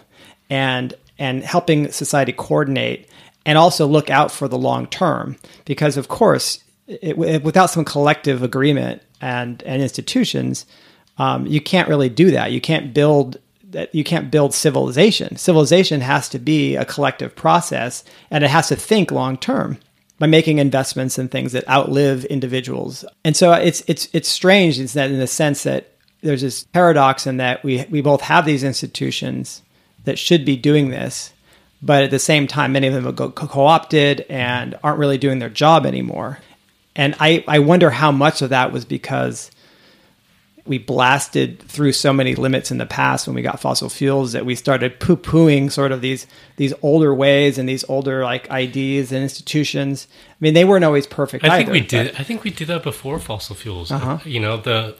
and and helping society coordinate and also look out for the long term. Because of course it, it- without some collective agreement and and institutions um, you can't really do that. You can't build that you can't build civilization. Civilization has to be a collective process and it has to think long term by making investments in things that outlive individuals. And so it's it's it's strange is that in the sense that there's this paradox in that we we both have these institutions that should be doing this, but at the same time, many of them have co-opted and aren't really doing their job anymore. And I, I wonder how much of that was because we blasted through so many limits in the past when we got fossil fuels that we started poo-pooing sort of these these older ways and these older like ideas and institutions. I mean, they weren't always perfect.
I think
either,
we did. I think we did that before fossil fuels.
Uh-huh.
You know the.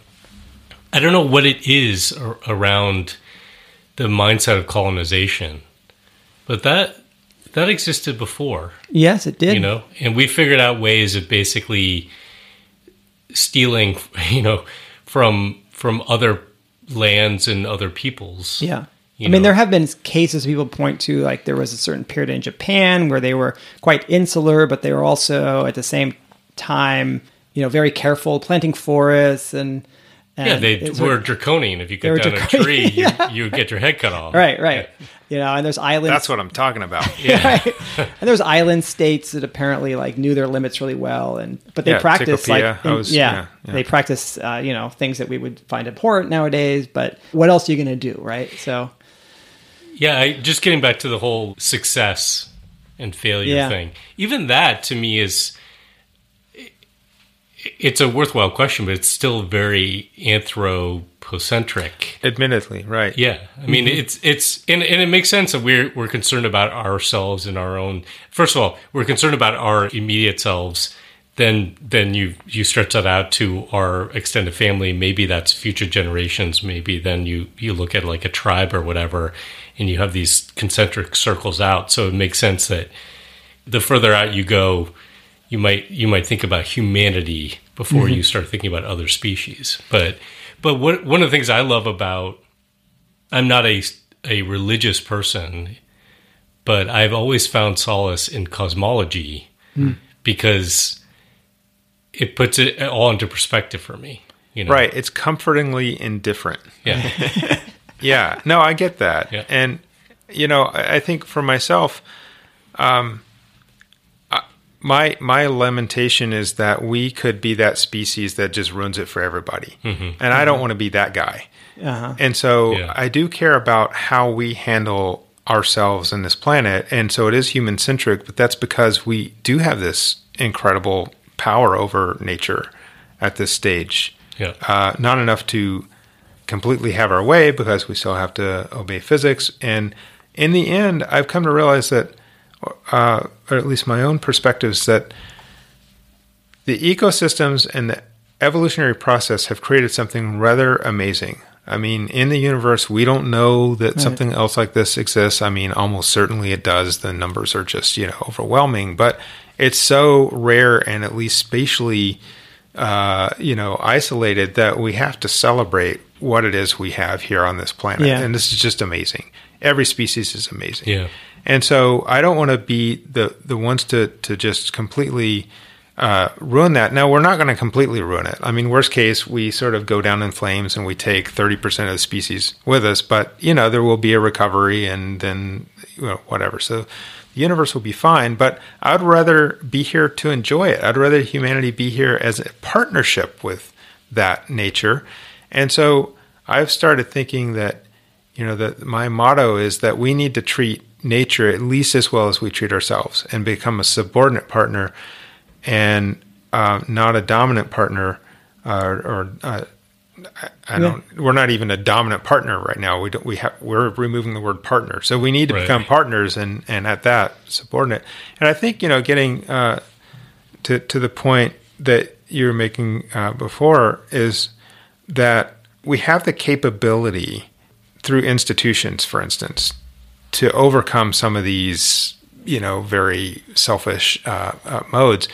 I don't know what it is ar- around the mindset of colonization, but that that existed before.
Yes, it did.
You know, and we figured out ways of basically stealing. You know, from from other lands and other peoples.
Yeah. I mean,
know?
there have been cases people point to, like there was a certain period in Japan where they were quite insular, but they were also at the same time, you know, very careful planting forests and. And
yeah, they
it's-
were draconian. If you cut down a tree, you,
yeah.
you would get your head cut off.
Right, right. You know, and there's islands.
That's what I'm talking about.
Yeah.
and there's island states that apparently like knew their limits really well, and but they
Yeah,
practice like in-
was-
yeah,
yeah, yeah.
they practice uh, you know things that we would find abhorrent nowadays. But what else are you going to do, right? So
Yeah, I, just getting back to the whole success and failure
Yeah.
thing. Even that to me is it's a worthwhile question, but it's still very anthropocentric.
Admittedly, right.
Yeah, I mean mm-hmm. it's it's and, and it makes sense that we're we're concerned about ourselves and our own. First of all, we're concerned about our immediate selves. Then then you you stretch that out to our extended family. Maybe that's future generations. Maybe then you you look at like a tribe or whatever, and you have these concentric circles out. So it makes sense that the further out you go, you might you might think about humanity before you start thinking about other species. But but what, one of the things I love about I'm not a a religious person, but I've always found solace in cosmology because it puts it all into perspective for me. You know,
Right. It's comfortingly indifferent.
Yeah,
Yeah. No, I get that.
Yeah.
And, you know, I I think for myself, um, I- my my lamentation is that we could be that species that just ruins it for everybody, and I don't want to be that guy.
uh-huh.
And so
Yeah.
I do care about how we handle ourselves in this planet. And so it is human centric, but that's because we do have this incredible power over nature at this stage.
yeah,
Uh, not enough to completely have our way because we still have to obey physics. And in the end, I've come to realize that, uh, or at least my own perspectives, that the ecosystems and the evolutionary process have created something rather amazing. I mean, in the universe, we don't know that something else like this exists. I mean, almost certainly it does. The numbers are just, you know, overwhelming, but it's so rare and at least spatially, uh, you know, isolated that we have to celebrate what it is we have here on this planet.
Yeah.
And this is just amazing. Every species is amazing.
Yeah.
And so I don't want to be the the ones to to just completely uh, ruin that. Now we're not going to completely ruin it. I mean, worst case, we sort of go down in flames and we take thirty percent of the species with us. But you know, there will be a recovery, and then you know, whatever. So the universe will be fine. But I'd rather be here to enjoy it. I'd rather humanity be here as a partnership with that nature. And so I've started thinking that you know that my motto is that we need to treat nature at least as well as we treat ourselves and become a subordinate partner and uh, not a dominant partner uh, or uh, I, don't we're not even a dominant partner right now. We don't we have we're removing the word partner. So we need to
Right.
become partners and and at that subordinate. And I think you know getting uh, to to the point that you were making uh, before is that we have the capability through institutions, for instance, to overcome some of these, you know, very selfish uh, uh, modes.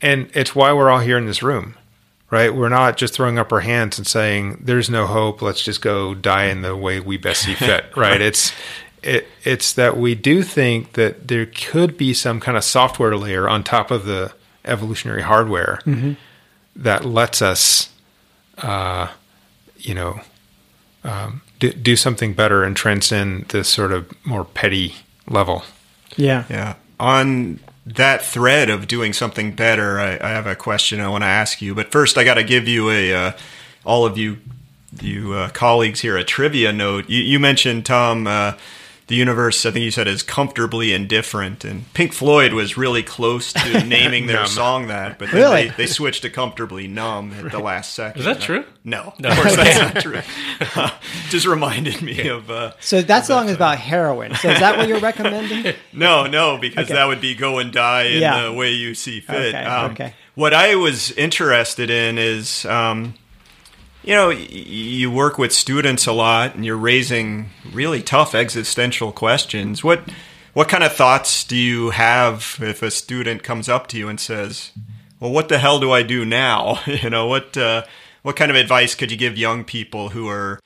And it's why we're all here in this room, right? We're not just throwing up our hands and saying, "There's no hope. Let's just go die in the way we best see fit." right? It's it, it's that we do think that there could be some kind of software layer on top of the evolutionary hardware that lets us, uh, you know, um, do, do something better and transcend this sort of more petty level.
Yeah.
Yeah. On that thread of doing something better, I, I have a question I want to ask you. But first, I got to give you a, uh, all of you, you uh, colleagues here, a trivia note. You, you mentioned Tom. Uh, the universe, I think you said, is comfortably indifferent, and Pink Floyd was really close to naming their song that, but then
Really?
they, they switched to comfortably numb at the last second.
Is that true?
No,
No.
of course that's not true. Just reminded me of uh,
So that song is about heroin. So is that what you're recommending?
no, no, because
Okay.
that would be go and die in
Yeah.
the way you see fit.
Okay,
Um,
okay.
What I was interested in is, um, you know, you work with students a lot, and you're raising really tough existential questions. What what kind of thoughts do you have if a student comes up to you and says, "Well, what the hell do I do now?" you know, what uh, what kind of advice could you give young people who are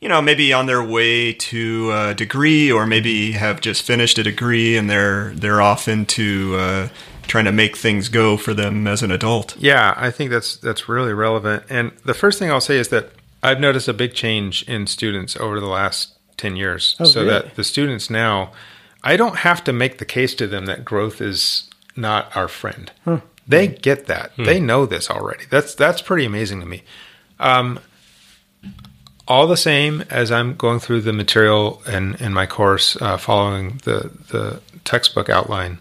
you know, maybe on their way to a degree, or maybe have just finished a degree and they're they're off into uh, trying to make things go for them as an adult.
Yeah, I think that's that's really relevant. And the first thing I'll say is that I've noticed a big change in students over the last 10 years.
Oh,
so
really?
that the students now I don't have to make the case to them that growth is not our friend. They get that. They know this already. That's that's pretty amazing to me. Um, all the same as I'm going through the material in, in my course, uh, following the, the textbook outline,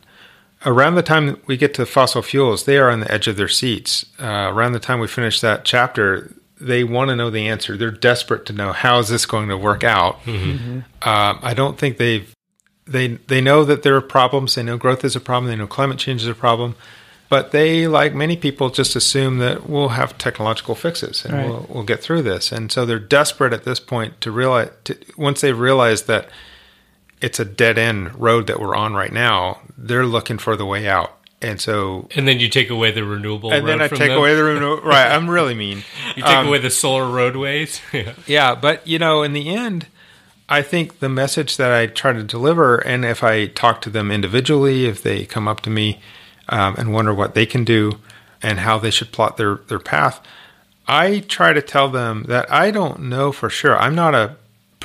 around the time we get to fossil fuels, they are on the edge of their seats. Uh, around the time we finish that chapter, they want to know the answer. They're desperate to know how is this going to work out. Um, I don't think they've they they know that there are problems. They know growth is a problem. They know climate change is a problem. But they, like many people, just assume that we'll have technological fixes and
Right.
we'll, we'll get through this. And so they're desperate at this point to realize, to, once they realize that it's a dead end road that we're on right now, they're looking for the way out. And so,
And then you take away the renewable
and then I take
them.
away the renew- right. I'm really mean.
You take
Um,
away the solar roadways. yeah.
Yeah, but you know, in the end, I think the message that I try to deliver, and if I talk to them individually, if they come up to me um, and wonder what they can do and how they should plot their their path, I try to tell them that I don't know for sure. I'm not a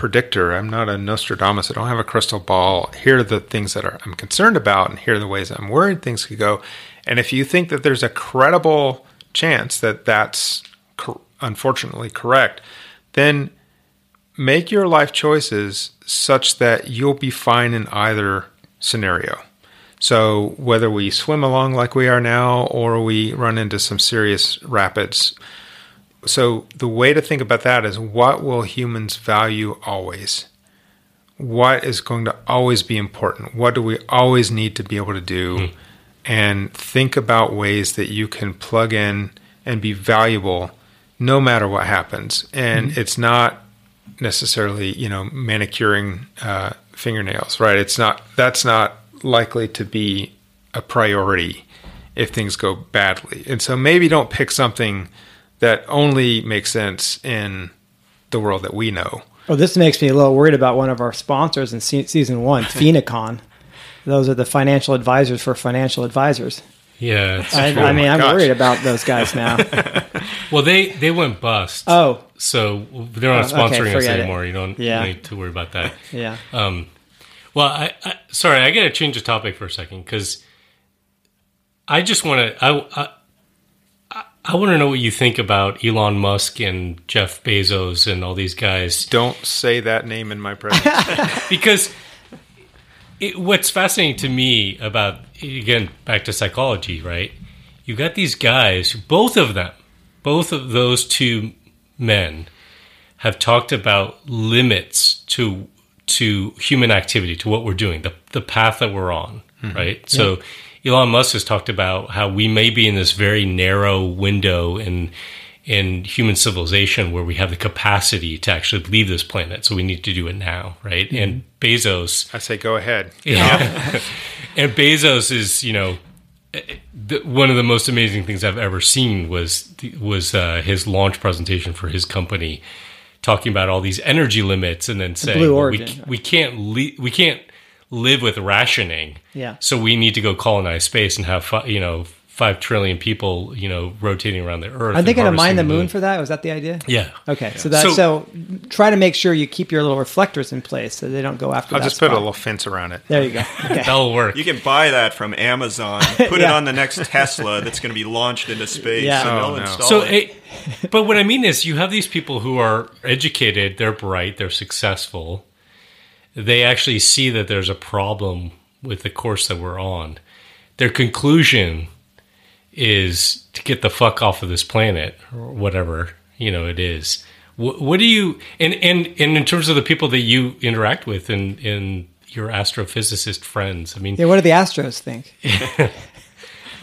predictor. I'm not a Nostradamus. I don't have a crystal ball. Here are the things that are, I'm concerned about, and here are the ways I'm worried things could go. And if you think that there's a credible chance that that's unfortunately correct, then make your life choices such that you'll be fine in either scenario. So whether we swim along like we are now or we run into some serious rapids. So the way to think about that is what will humans value always? What is going to always be important? What do we always need to be able to do? And think about ways that you can plug in and be valuable no matter what happens. And it's not necessarily you know manicuring uh, fingernails right it's not that's not likely to be a priority if things go badly and so maybe don't pick something that only makes sense in the world that we know
Well, this makes me a little worried about one of our sponsors in se- season one, Phenicon. Those are the financial advisors for financial advisors.
Yeah.
I,
true.
I mean, I'm
gosh.
worried about those guys now.
well, they they went bust.
Oh,
So they're not
Oh, okay,
sponsoring us
forget it.
anymore. You don't
Yeah.
need to worry about that.
yeah.
Um, well, I, I sorry, I got to change the topic for a second because I just want to. I I, I want to know what you think about Elon Musk and Jeff Bezos and all these guys
don't say that name in my presence
because it, what's fascinating to me about again back to psychology, right? You got these guys, both of them, both of those two men have talked about limits to to human activity, to what we're doing, the the path that we're on, mm-hmm. right? So Elon Musk has talked about how we may be in this very narrow window in in human civilization where we have the capacity to actually leave this planet. So we need to do it now, right? And Bezos
i say go ahead
yeah. and Bezos is, you know, the, one of the most amazing things I've ever seen was was uh, his launch presentation for his company, talking about all these energy limits, and then saying
Blue
well, we, we can't le- we can't live with rationing.
Yeah.
So we need to go colonize space and have you know five trillion people you know rotating around the Earth.
Are they
and
going to mine
harvesting
the moon for that? Was that the idea?
Yeah.
Okay, so that
So-
so, try to make sure you keep your little reflectors in place so they don't go after.
i'll
that
just put a little fence around it
There you go. Okay.
That'll work.
You can buy that from Amazon, put it on the next Tesla that's going to be launched into space,
Yeah.
and
Oh,
they'll
no.
install
So,
it.
it, but what I mean is, you have these people who are educated, they're bright, they're successful. They actually see that there's a problem with the course that we're on. Their conclusion is to get the fuck off of this planet or whatever you know it is. What, what do you and, and and in terms of the people that you interact with and in your astrophysicist friends? I mean,
Yeah, what do the Astros think?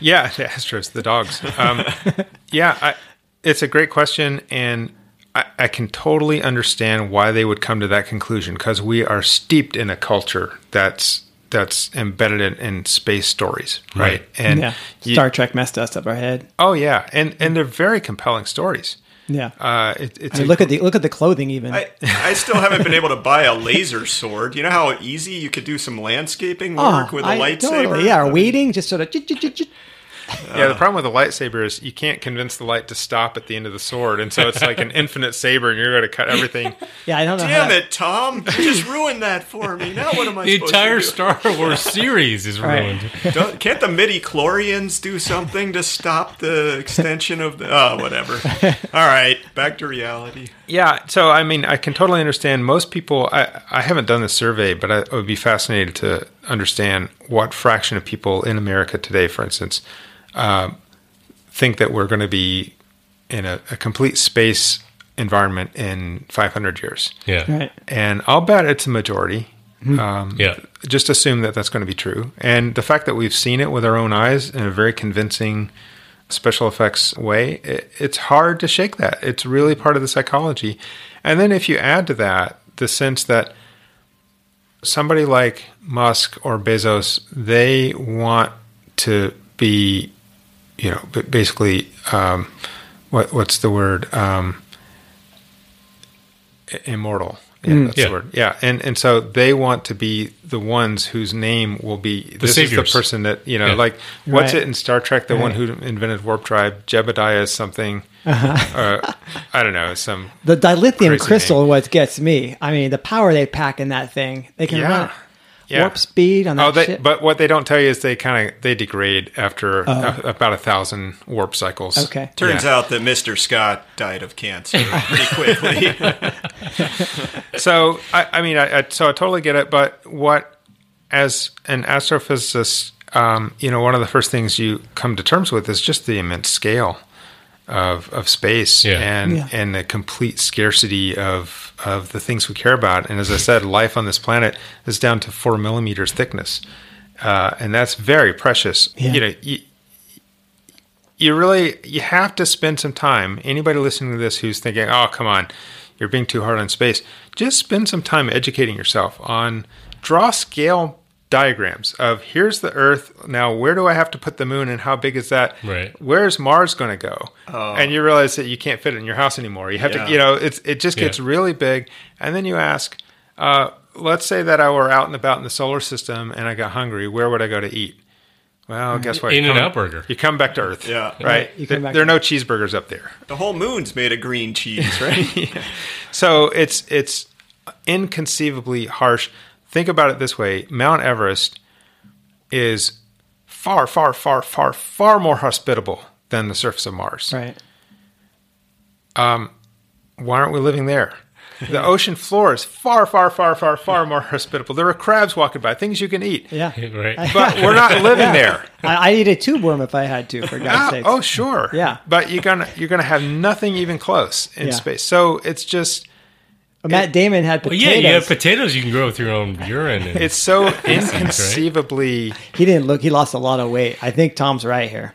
Yeah, the Astros, the dogs. Um, yeah, I, it's a great question, and I, I can totally understand why they would come to that conclusion because we are steeped in a culture that's that's embedded in, in space stories, right?
Right.
And
yeah,
you-
Star Trek messed us up our head.
oh yeah, and and they're very compelling stories.
Yeah.
Uh, it, it's
I mean,
a-
look at the look at the clothing even.
I, I still haven't been able to buy a laser sword. You know how easy you could do some landscaping work with a
Oh,
lightsaber?
totally, yeah, or weeding, just sort of.
Yeah, the problem with the lightsaber is you can't convince the light to stop at the end of the sword, and so it's like an infinite saber, and you're going to cut everything.
Yeah, I don't know.
Damn
how,
it, Tom! You just ruined that for me. Now what am I
The entire
to do?
Star Wars series is
Right.
ruined.
Don't, can't the midi chlorians do something to stop the extension of the? Oh, whatever. All right, back to reality.
Yeah, so I mean, I can totally understand. Most people, I, I haven't done the survey, but I would be fascinated to understand what fraction of people in America today, for instance, uh, think that we're going to be in a, a complete space environment in 500 years.
Yeah.
Right.
And I'll bet it's a majority. Um,
Yeah.
just assume that that's going to be true. And the fact that we've seen it with our own eyes in a very convincing special effects way, it, it's hard to shake that. It's really part of the psychology. And then if you add to that the sense that somebody like Musk or Bezos, they want to be, you know, basically, um, what what's the word? Um, immortal. Yeah, that's
Yeah.
the word. Yeah, and and so they want to be the ones whose name will be this is the person that you know,
Yeah.
like what's
Right.
it in Star Trek? The one who invented warp drive, Jebediah is something.
Uh-huh.
Uh, I don't know some.
The dilithium crystal,
name.
what gets me. I mean, the power they pack in that thing. They can
Yeah.
run
Yeah.
warp speed on that
Oh, they,
shit.
but what they don't tell you is they kind of they degrade after a, about a thousand warp cycles.
Okay.
Turns
Yeah.
out that Mr. Scott died of cancer pretty quickly.
So I, I mean, I, I so I totally get it. But what, as an astrophysicist, um, you know, one of the first things you come to terms with is just the immense scale of of space
Yeah.
and
Yeah.
and the complete scarcity of of the things we care about. And as I said, life on this planet is down to four millimeters thickness, uh, and that's very precious.
Yeah.
You know. You, you really you have to spend some time anybody listening to this who's thinking oh come on you're being too hard on space just spend some time educating yourself on draw scale diagrams of here's the earth now where do i have to put the moon and how big is that
Right.
where's mars going to go and you realize that you can't fit it in your house anymore you have
Yeah.
to you know it's it just gets
Yeah.
really big and then you ask uh, let's say that i were out and about in the solar system and i got hungry where would i go to eat well, guess what? You
In-N-Out
come-
Burger.
You come back to Earth.
Yeah.
Right.
You
There,
come back
there are no cheeseburgers up there.
the whole moon's made of green cheese, right?
So it's it's inconceivably harsh. Think about it this way: Mount Everest is far, far, far, far, far more hospitable than the surface of Mars.
right.
Why aren't we living there? The ocean floor is far, far, far, far, far more hospitable. There are crabs walking by, things you can eat,
Yeah.
Right.
but we're not living there.
I, I'd eat a tube worm if I had to, for God's
Ah,
sake.
oh, sure.
Yeah.
But you're gonna you're gonna have nothing even close in
Yeah.
space. So it's just Uh,
Matt Damon had
Well,
potatoes.
yeah, you have potatoes you can grow with your own urine. And,
it's so inconceivably.
he didn't look. He lost a lot of weight. I think Tom's right here.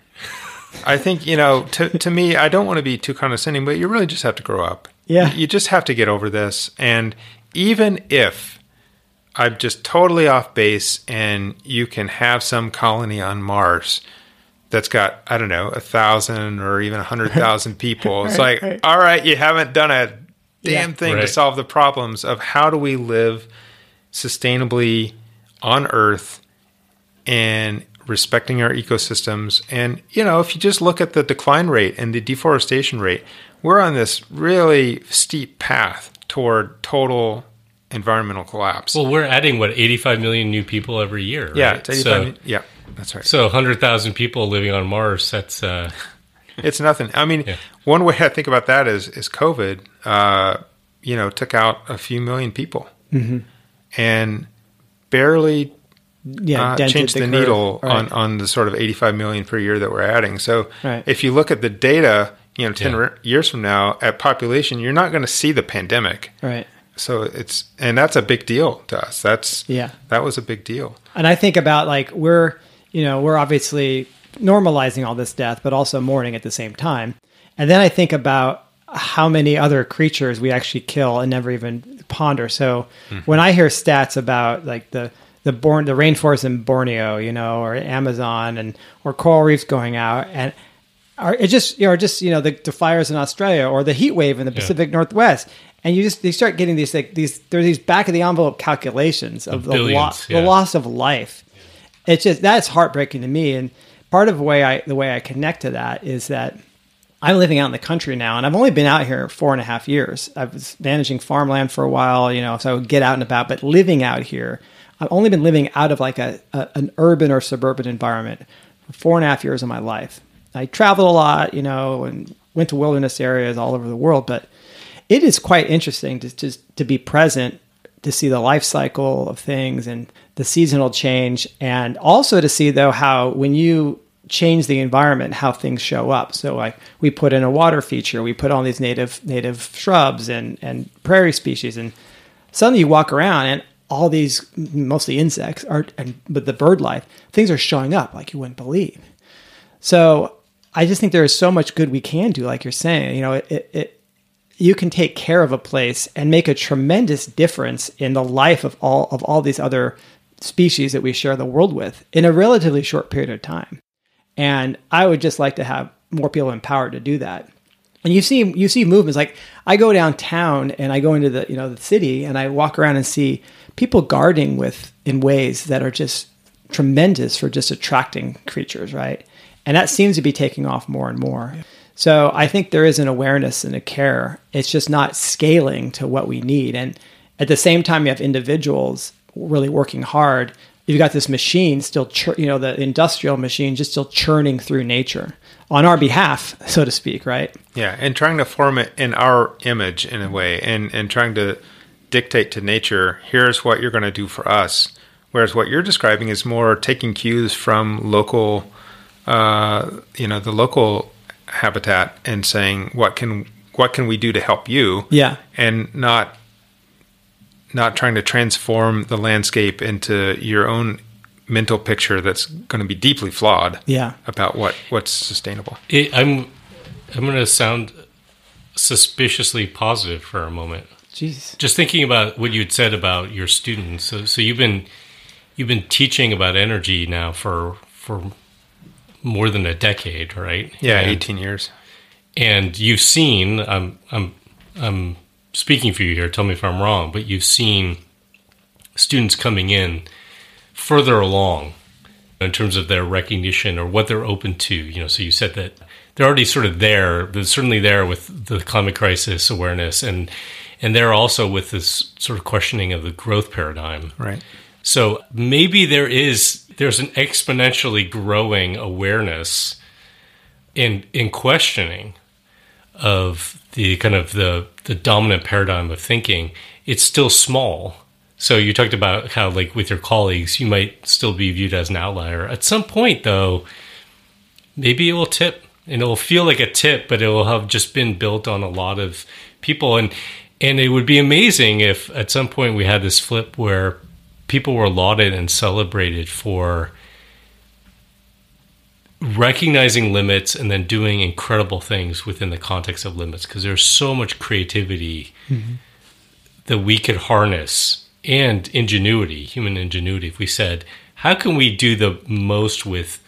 I think you know. To to me, I don't want to be too condescending, but you really just have to grow up.
Yeah.
You just have to get over this. And even if I'm just totally off base, and you can have some colony on Mars. That's got I don't know a thousand or even a hundred thousand people. It's like,
right.
all right, you haven't done a damn
Yeah.
thing to solve the problems of how do we live sustainably on Earth and respecting our ecosystems. And, you know, if you just look at the decline rate and the deforestation rate, we're on this really steep path toward total environmental collapse.
well, we're adding what 85 million new people every year.
yeah,
right?
it's 85.
So,
yeah, that's right.
so 100,000 people living on Mars. That's uh,
It's nothing. I mean,
Yeah.
one way I think about that is is COVID. Uh, you know, took out a few million people,
Mm-hmm.
and barely
Yeah,
uh,
dented
changed the,
curve.
needle
Right.
on on the sort of 85 million per year that we're adding. So
Right.
if you look at the data, you know, 10
Yeah.
re- years from now at population, you're not going to see the pandemic.
Right.
So it's and that's a big deal to us. That's
Yeah.
that was a big deal.
And I think about like we're, you know, we're obviously normalizing all this death, but also mourning at the same time. And then I think about how many other creatures we actually kill and never even ponder. So mm-hmm. when I hear stats about like the the born the rainforest in Borneo, you know, or Amazon and or coral reefs going out, and or it just you know just you know the, the fires in Australia or the heat wave in the Pacific Northwest, and you just you start getting these like these there are these back of the envelope calculations of,
Of
the
billions,
loss
yeah.
the loss of life. It's just that's heartbreaking to me, and part of the way I the way I connect to that is that I'm living out in the country now, and I've only been out here four and a half years. I was managing farmland for a while, you know, so I would get out and about. But living out here, I've only been living out of like a, a an urban or suburban environment for four and a half years of my life. I traveled a lot, you know, and went to wilderness areas all over the world. But it is quite interesting to just to be present to see the life cycle of things and the seasonal change, and also to see though how when you change the environment, how things show up. So like we put in a water feature, we put on these native native shrubs and and prairie species, and suddenly you walk around and all these mostly insects are, and but the bird life things are showing up like you wouldn't believe. So I just think there is so much good we can do, like you're saying. You know, it, it, it you can take care of a place and make a tremendous difference in the life of all of all these other species that we share the world with in a relatively short period of time. And I would just like to have more people empowered to do that. And you see you see movements like I go downtown and I go into the you know the city and I walk around and see people gardening with in ways that are just tremendous for just attracting creatures, right? And that seems to be taking off more and more. So I think there is an awareness and a care. It's just not scaling to what we need. And at the same time, you have individuals really working hard. You've got this machine still, chur- you know, the industrial machine just still churning through nature on our behalf, so to speak, right?
Yeah, and trying to form it in our image in a way, and and trying to dictate to nature, here's what you're going to do for us. Whereas what you're describing is more taking cues from local, uh, you know, the local habitat, and saying what can what can we do to help you,
Yeah.
and not not trying to transform the landscape into your own mental picture that's going to be deeply flawed
Yeah.
about what what's sustainable.
It, I'm I'm going to sound suspiciously positive for a moment.
Jeez.
Just thinking about what you'd said about your students. So, so you've been you've been teaching about energy now for for more than a decade, right?
Yeah,
And-
18 years.
and you've seen I'm I'm I'm speaking for you here. Tell me if I'm wrong, but you've seen students coming in further along in terms of their recognition or what they're open to. You know, so you said that they're already sort of there. They're certainly there with the climate crisis awareness, and and they're also with this sort of questioning of the growth paradigm.
Right.
So maybe there is there's an exponentially growing awareness in in questioning of the kind of the the dominant paradigm of thinking. It's still small. So you talked about how like with your colleagues you might still be viewed as an outlier. At some point though, maybe it will tip and it will feel like a tip, but it will have just been built on a lot of people and and it would be amazing if at some point we had this flip where people were lauded and celebrated for recognizing limits and then doing incredible things within the context of limits because there's so much creativity mm-hmm. that we could harness and ingenuity human ingenuity if we said how can we do the most with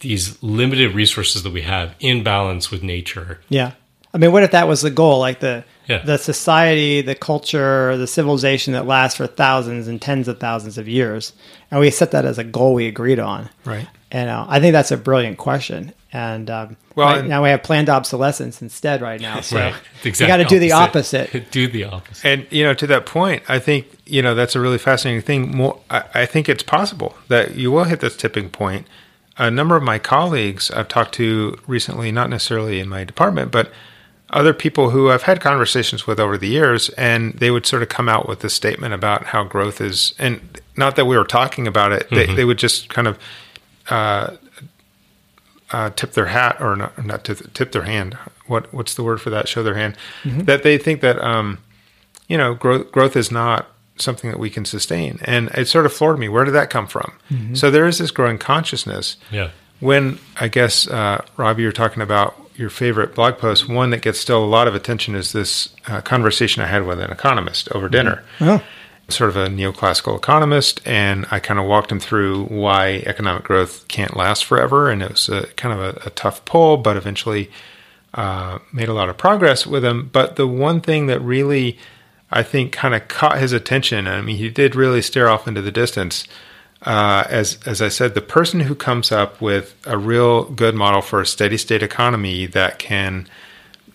these limited resources that we have in balance with nature
Yeah. I mean, what if that was the goal? Like the
Yeah.
the society, the culture, the civilization that lasts for thousands and tens of thousands of years, and we set that as a goal we agreed on.
Right.
And uh, I think that's a brilliant question. And um,
Well,
right
and-
now we have planned obsolescence instead right now. So
right
you got to do the opposite.
do the opposite
And you know, to that point, I think you know that's a really fascinating thing. More, I, I think it's possible that you will hit this tipping point. A number of my colleagues I've talked to recently, not necessarily in my department, but other people who I've had conversations with over the years, and they would sort of come out with this statement about how growth is, and not that we were talking about it, they, they would just kind of uh, uh, tip their hat or not, not tip, tip their hand. What what's the word for that? Show their hand. That they think that um, you know growth growth is not something that we can sustain, and it sort of floored me. Where did that come from? So there is this growing consciousness.
yeah
When I guess uh, Robbie, you're talking about your favorite blog post. One that gets still a lot of attention is this uh, conversation I had with an economist over dinner.
Oh.
Sort of a neoclassical economist, and I kind of walked him through why economic growth can't last forever. And it was a, kind of a, a tough pull, but eventually uh, made a lot of progress with him. But the one thing that really, I think, kind of caught his attention, I mean, he did really stare off into the distance. Uh, as as I said, the person who comes up with a real good model for a steady state economy that can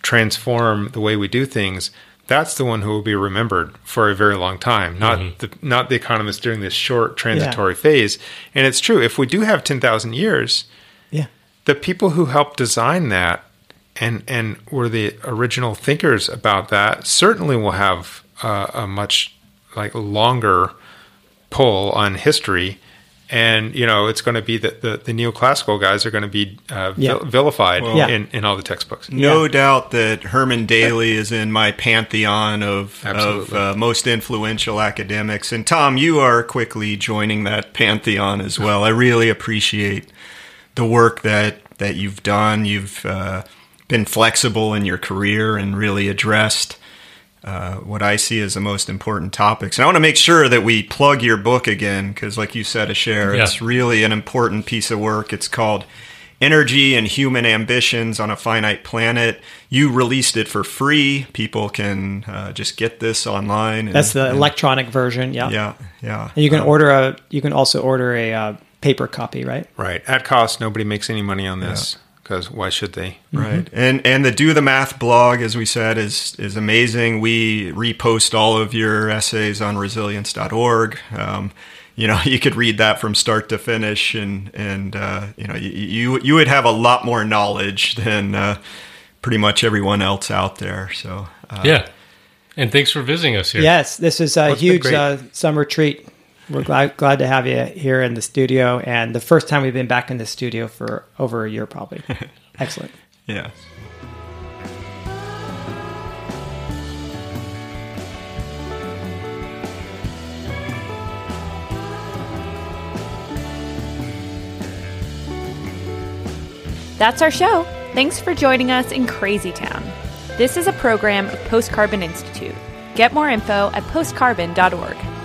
transform the way we do things, that's the one who will be remembered for a very long time. Not mm-hmm. the not the economist during this short transitory yeah. phase. And it's true. If we do have ten thousand years,
yeah,
the people who helped design that and and were the original thinkers about that certainly will have uh, a much like longer pull on history and you know it's going to be that the, the neoclassical guys are going to be uh, vil- vilified well, in, in all the textbooks.
No yeah. doubt that Herman Daly is in my pantheon of, of uh, most influential academics. And Tom, you are quickly joining that pantheon as well. I really appreciate the work that that you've done. You've uh, been flexible in your career and really addressed uh, what I see as the most important topics. And I want to make sure that we plug your book again because, like you said, Asher, yeah. it's really an important piece of work. It's called Energy and Human Ambitions on a Finite Planet. You released it for free. People can uh, just get this online.
And, That's the and, electronic version. Yeah,
yeah, yeah.
And you can um, order a. You can also order a uh, paper copy, right?
Right at cost. Nobody makes any money on this. Yeah because why should they?
Right. Mm-hmm. And and the Do the Math blog, as we said, is is amazing. We repost all of your essays on resilience.org. Um, you know, you could read that from start to finish, and and uh, you know, you, you you would have a lot more knowledge than uh, pretty much everyone else out there. So
uh, yeah. And thanks for visiting us here.
Yes, this is a huge uh, summer treat we're glad glad to have you here in the studio, and the first time we've been back in the studio for over a year, probably. Excellent.
Yeah.
That's our show. Thanks for joining us in Crazy Town. This is a program of Post Carbon Institute. Get more info at postcarbon.org.